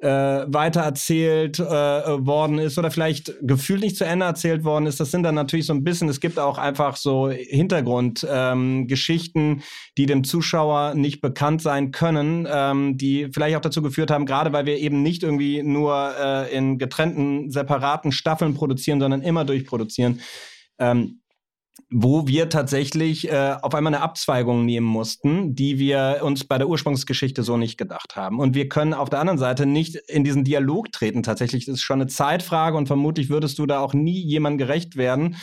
äh, weitererzählt äh, worden ist oder vielleicht gefühlt nicht zu Ende erzählt worden ist. Das sind dann natürlich so ein bisschen, es gibt auch einfach so Hintergrundgeschichten, ähm, die dem Zuschauer nicht bekannt sein können, ähm, die vielleicht auch dazu geführt haben, gerade weil wir eben nicht irgendwie nur äh, in getrennten, separaten Staffeln produzieren, sondern immer durchproduzieren. Ähm, wo wir tatsächlich äh, auf einmal eine Abzweigung nehmen mussten, die wir uns bei der Ursprungsgeschichte so nicht gedacht haben. Und wir können auf der anderen Seite nicht in diesen Dialog treten. Tatsächlich ist es schon eine Zeitfrage und vermutlich würdest du da auch nie jemand gerecht werden,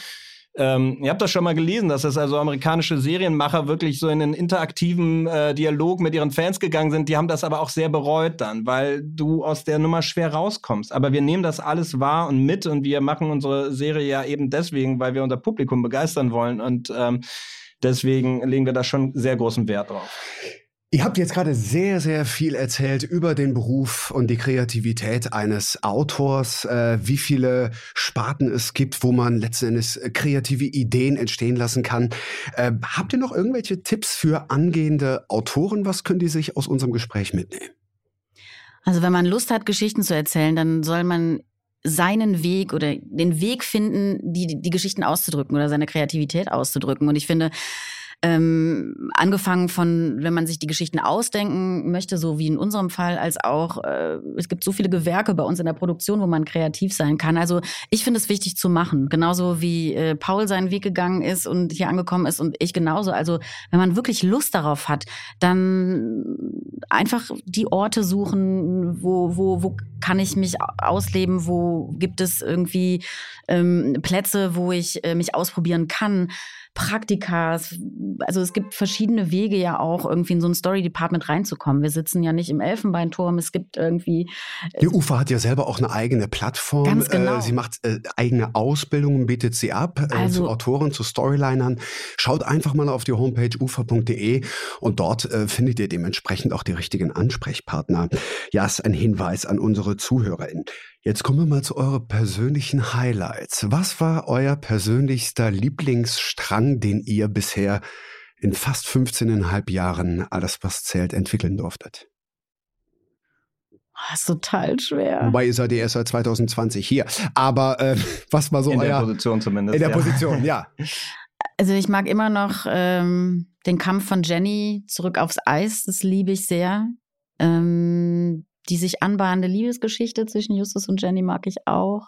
ähm, ihr habt das schon mal gelesen, dass das also amerikanische Serienmacher wirklich so in einen interaktiven äh, Dialog mit ihren Fans gegangen sind. Die haben das aber auch sehr bereut dann, weil du aus der Nummer schwer rauskommst. Aber wir nehmen das alles wahr und mit und wir machen unsere Serie ja eben deswegen, weil wir unser Publikum begeistern wollen und ähm, deswegen legen wir da schon sehr großen Wert drauf. Ihr habt jetzt gerade sehr, sehr viel erzählt über den Beruf und die Kreativität eines Autors, äh, wie viele Sparten es gibt, wo man letzten Endes äh, kreative Ideen entstehen lassen kann. Äh, habt ihr noch irgendwelche Tipps für angehende Autoren? Was können die sich aus unserem Gespräch mitnehmen? Also wenn man Lust hat, Geschichten zu erzählen, dann soll man seinen Weg oder den Weg finden, die, die Geschichten auszudrücken oder seine Kreativität auszudrücken. Und ich finde, ähm, angefangen von, wenn man sich die Geschichten ausdenken möchte, so wie in unserem Fall, als auch, äh, es gibt so viele Gewerke bei uns in der Produktion, wo man kreativ sein kann. Also ich finde es wichtig zu machen. Genauso wie äh, Paul seinen Weg gegangen ist und hier angekommen ist und ich genauso. Also wenn man wirklich Lust darauf hat, dann einfach die Orte suchen, wo, wo, wo kann ich mich ausleben, wo gibt es irgendwie ähm, Plätze, wo ich äh, mich ausprobieren kann. Praktikas. Also es gibt verschiedene Wege ja auch irgendwie in so ein Story Department reinzukommen. Wir sitzen ja nicht im Elfenbeinturm. Es gibt irgendwie. Äh, Die UFA hat ja selber auch eine eigene Plattform. Ganz genau. Äh, sie macht äh, eigene Ausbildungen, bietet sie ab äh, also, zu Autoren, zu Storylinern. Schaut einfach mal auf die Homepage ufa.de und dort äh, findet ihr dementsprechend auch die richtigen Ansprechpartner. Ja, ist ein Hinweis an unsere ZuhörerInnen. Jetzt kommen wir mal zu euren persönlichen Highlights. Was war euer persönlichster Lieblingsstrang, den ihr bisher in fast 15,5 Jahren alles, was zählt, entwickeln durftet? Das ah, ist total schwer. Wobei ihr seid ja erst seit 2020 hier. Aber äh, (laughs) was war so in euer... In der Position zumindest. In der ja. Position, ja. (laughs) Also ich mag immer noch ähm, den Kampf von Jenny zurück aufs Eis. Das liebe ich sehr. Ähm, die sich anbahnende Liebesgeschichte zwischen Justus und Jenny mag ich auch.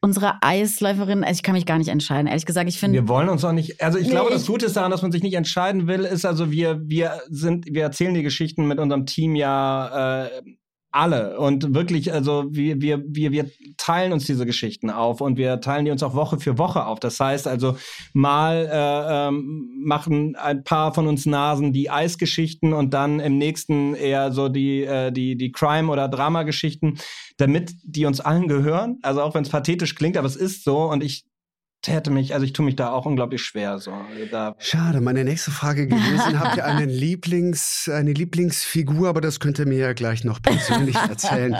unsere Eisläuferin, also ich kann mich gar nicht entscheiden. Ehrlich gesagt, ich finde. Wir wollen uns auch nicht, also ich Nee, glaube, das Gute ist daran, dass man sich nicht entscheiden will, ist also wir, wir sind, wir erzählen die Geschichten mit unserem Team ja äh, alle und wirklich, also wir, wir, wir, wir teilen uns diese Geschichten auf und wir teilen die uns auch Woche für Woche auf. Das heißt also, mal äh, ähm, machen ein paar von uns Nasen die Eisgeschichten und dann im nächsten eher so die, äh, die, die Crime- oder Drama-Geschichten, damit die uns allen gehören. Also auch wenn es pathetisch klingt, aber es ist so und ich täte mich, also ich tue mich da auch unglaublich schwer. So. Da Schade, meine nächste Frage gewesen. Habt ihr einen (laughs) Lieblings, eine Lieblingsfigur? Aber das könnt ihr mir ja gleich noch persönlich erzählen.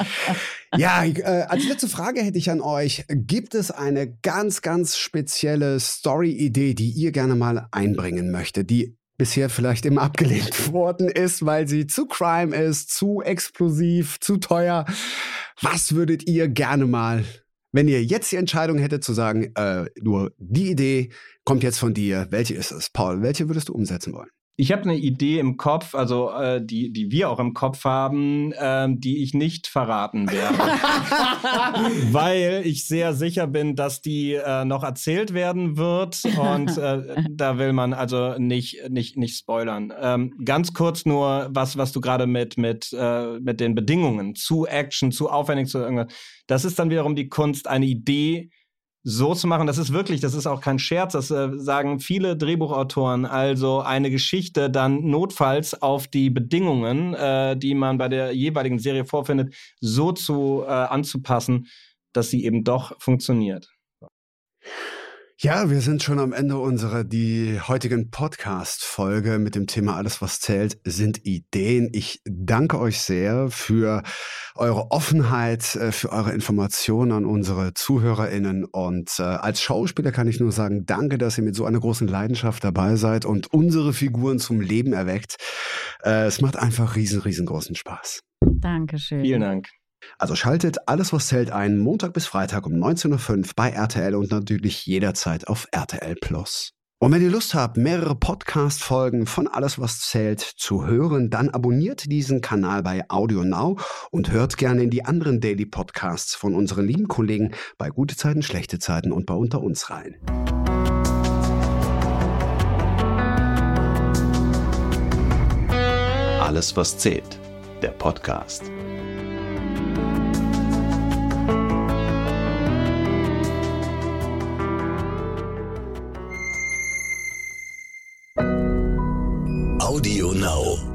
Ja, äh, als letzte Frage hätte ich an euch. Gibt es eine ganz, ganz spezielle Story-Idee, die ihr gerne mal einbringen möchtet, die bisher vielleicht immer abgelehnt (laughs) worden ist, weil sie zu crime ist, zu explosiv, zu teuer? Was würdet ihr gerne mal, wenn ihr jetzt die Entscheidung hättet zu sagen, äh, nur die Idee kommt jetzt von dir, welche ist es? Paul, welche würdest du umsetzen wollen? Ich habe eine Idee im Kopf, also äh, die, die wir auch im Kopf haben, ähm, die ich nicht verraten werde. (laughs) Weil ich sehr sicher bin, dass die äh, noch erzählt werden wird. Und äh, da will man also nicht, nicht, nicht spoilern. Ähm, ganz kurz nur, was, was du gerade mit, mit, äh, mit den Bedingungen zu Action, zu aufwendig, zu irgendwas. Das ist dann wiederum die Kunst, eine Idee so zu machen, das ist wirklich, das ist auch kein Scherz, das äh, sagen viele Drehbuchautoren, also eine Geschichte dann notfalls auf die Bedingungen, äh, die man bei der jeweiligen Serie vorfindet, so zu äh, anzupassen, dass sie eben doch funktioniert. Ja, wir sind schon am Ende unserer die heutigen Podcast-Folge mit dem Thema Alles, was zählt, sind Ideen. Ich danke euch sehr für eure Offenheit, äh, für eure Informationen an unsere ZuhörerInnen. Und äh, als Schauspieler kann ich nur sagen, danke, dass ihr mit so einer großen Leidenschaft dabei seid und unsere Figuren zum Leben erweckt. Äh, es macht einfach riesen, riesengroßen Spaß. Dankeschön. Vielen Dank. Also schaltet alles, was zählt ein, Montag bis Freitag um 19.05 Uhr bei RTL und natürlich jederzeit auf RTL Plus. Und wenn ihr Lust habt, mehrere Podcast-Folgen von Alles, was zählt zu hören, dann abonniert diesen Kanal bei Audio Now und hört gerne in die anderen Daily Podcasts von unseren lieben Kollegen bei Gute Zeiten, Schlechte Zeiten und bei Unter uns rein. Alles, was zählt. Der Podcast. Audio Now.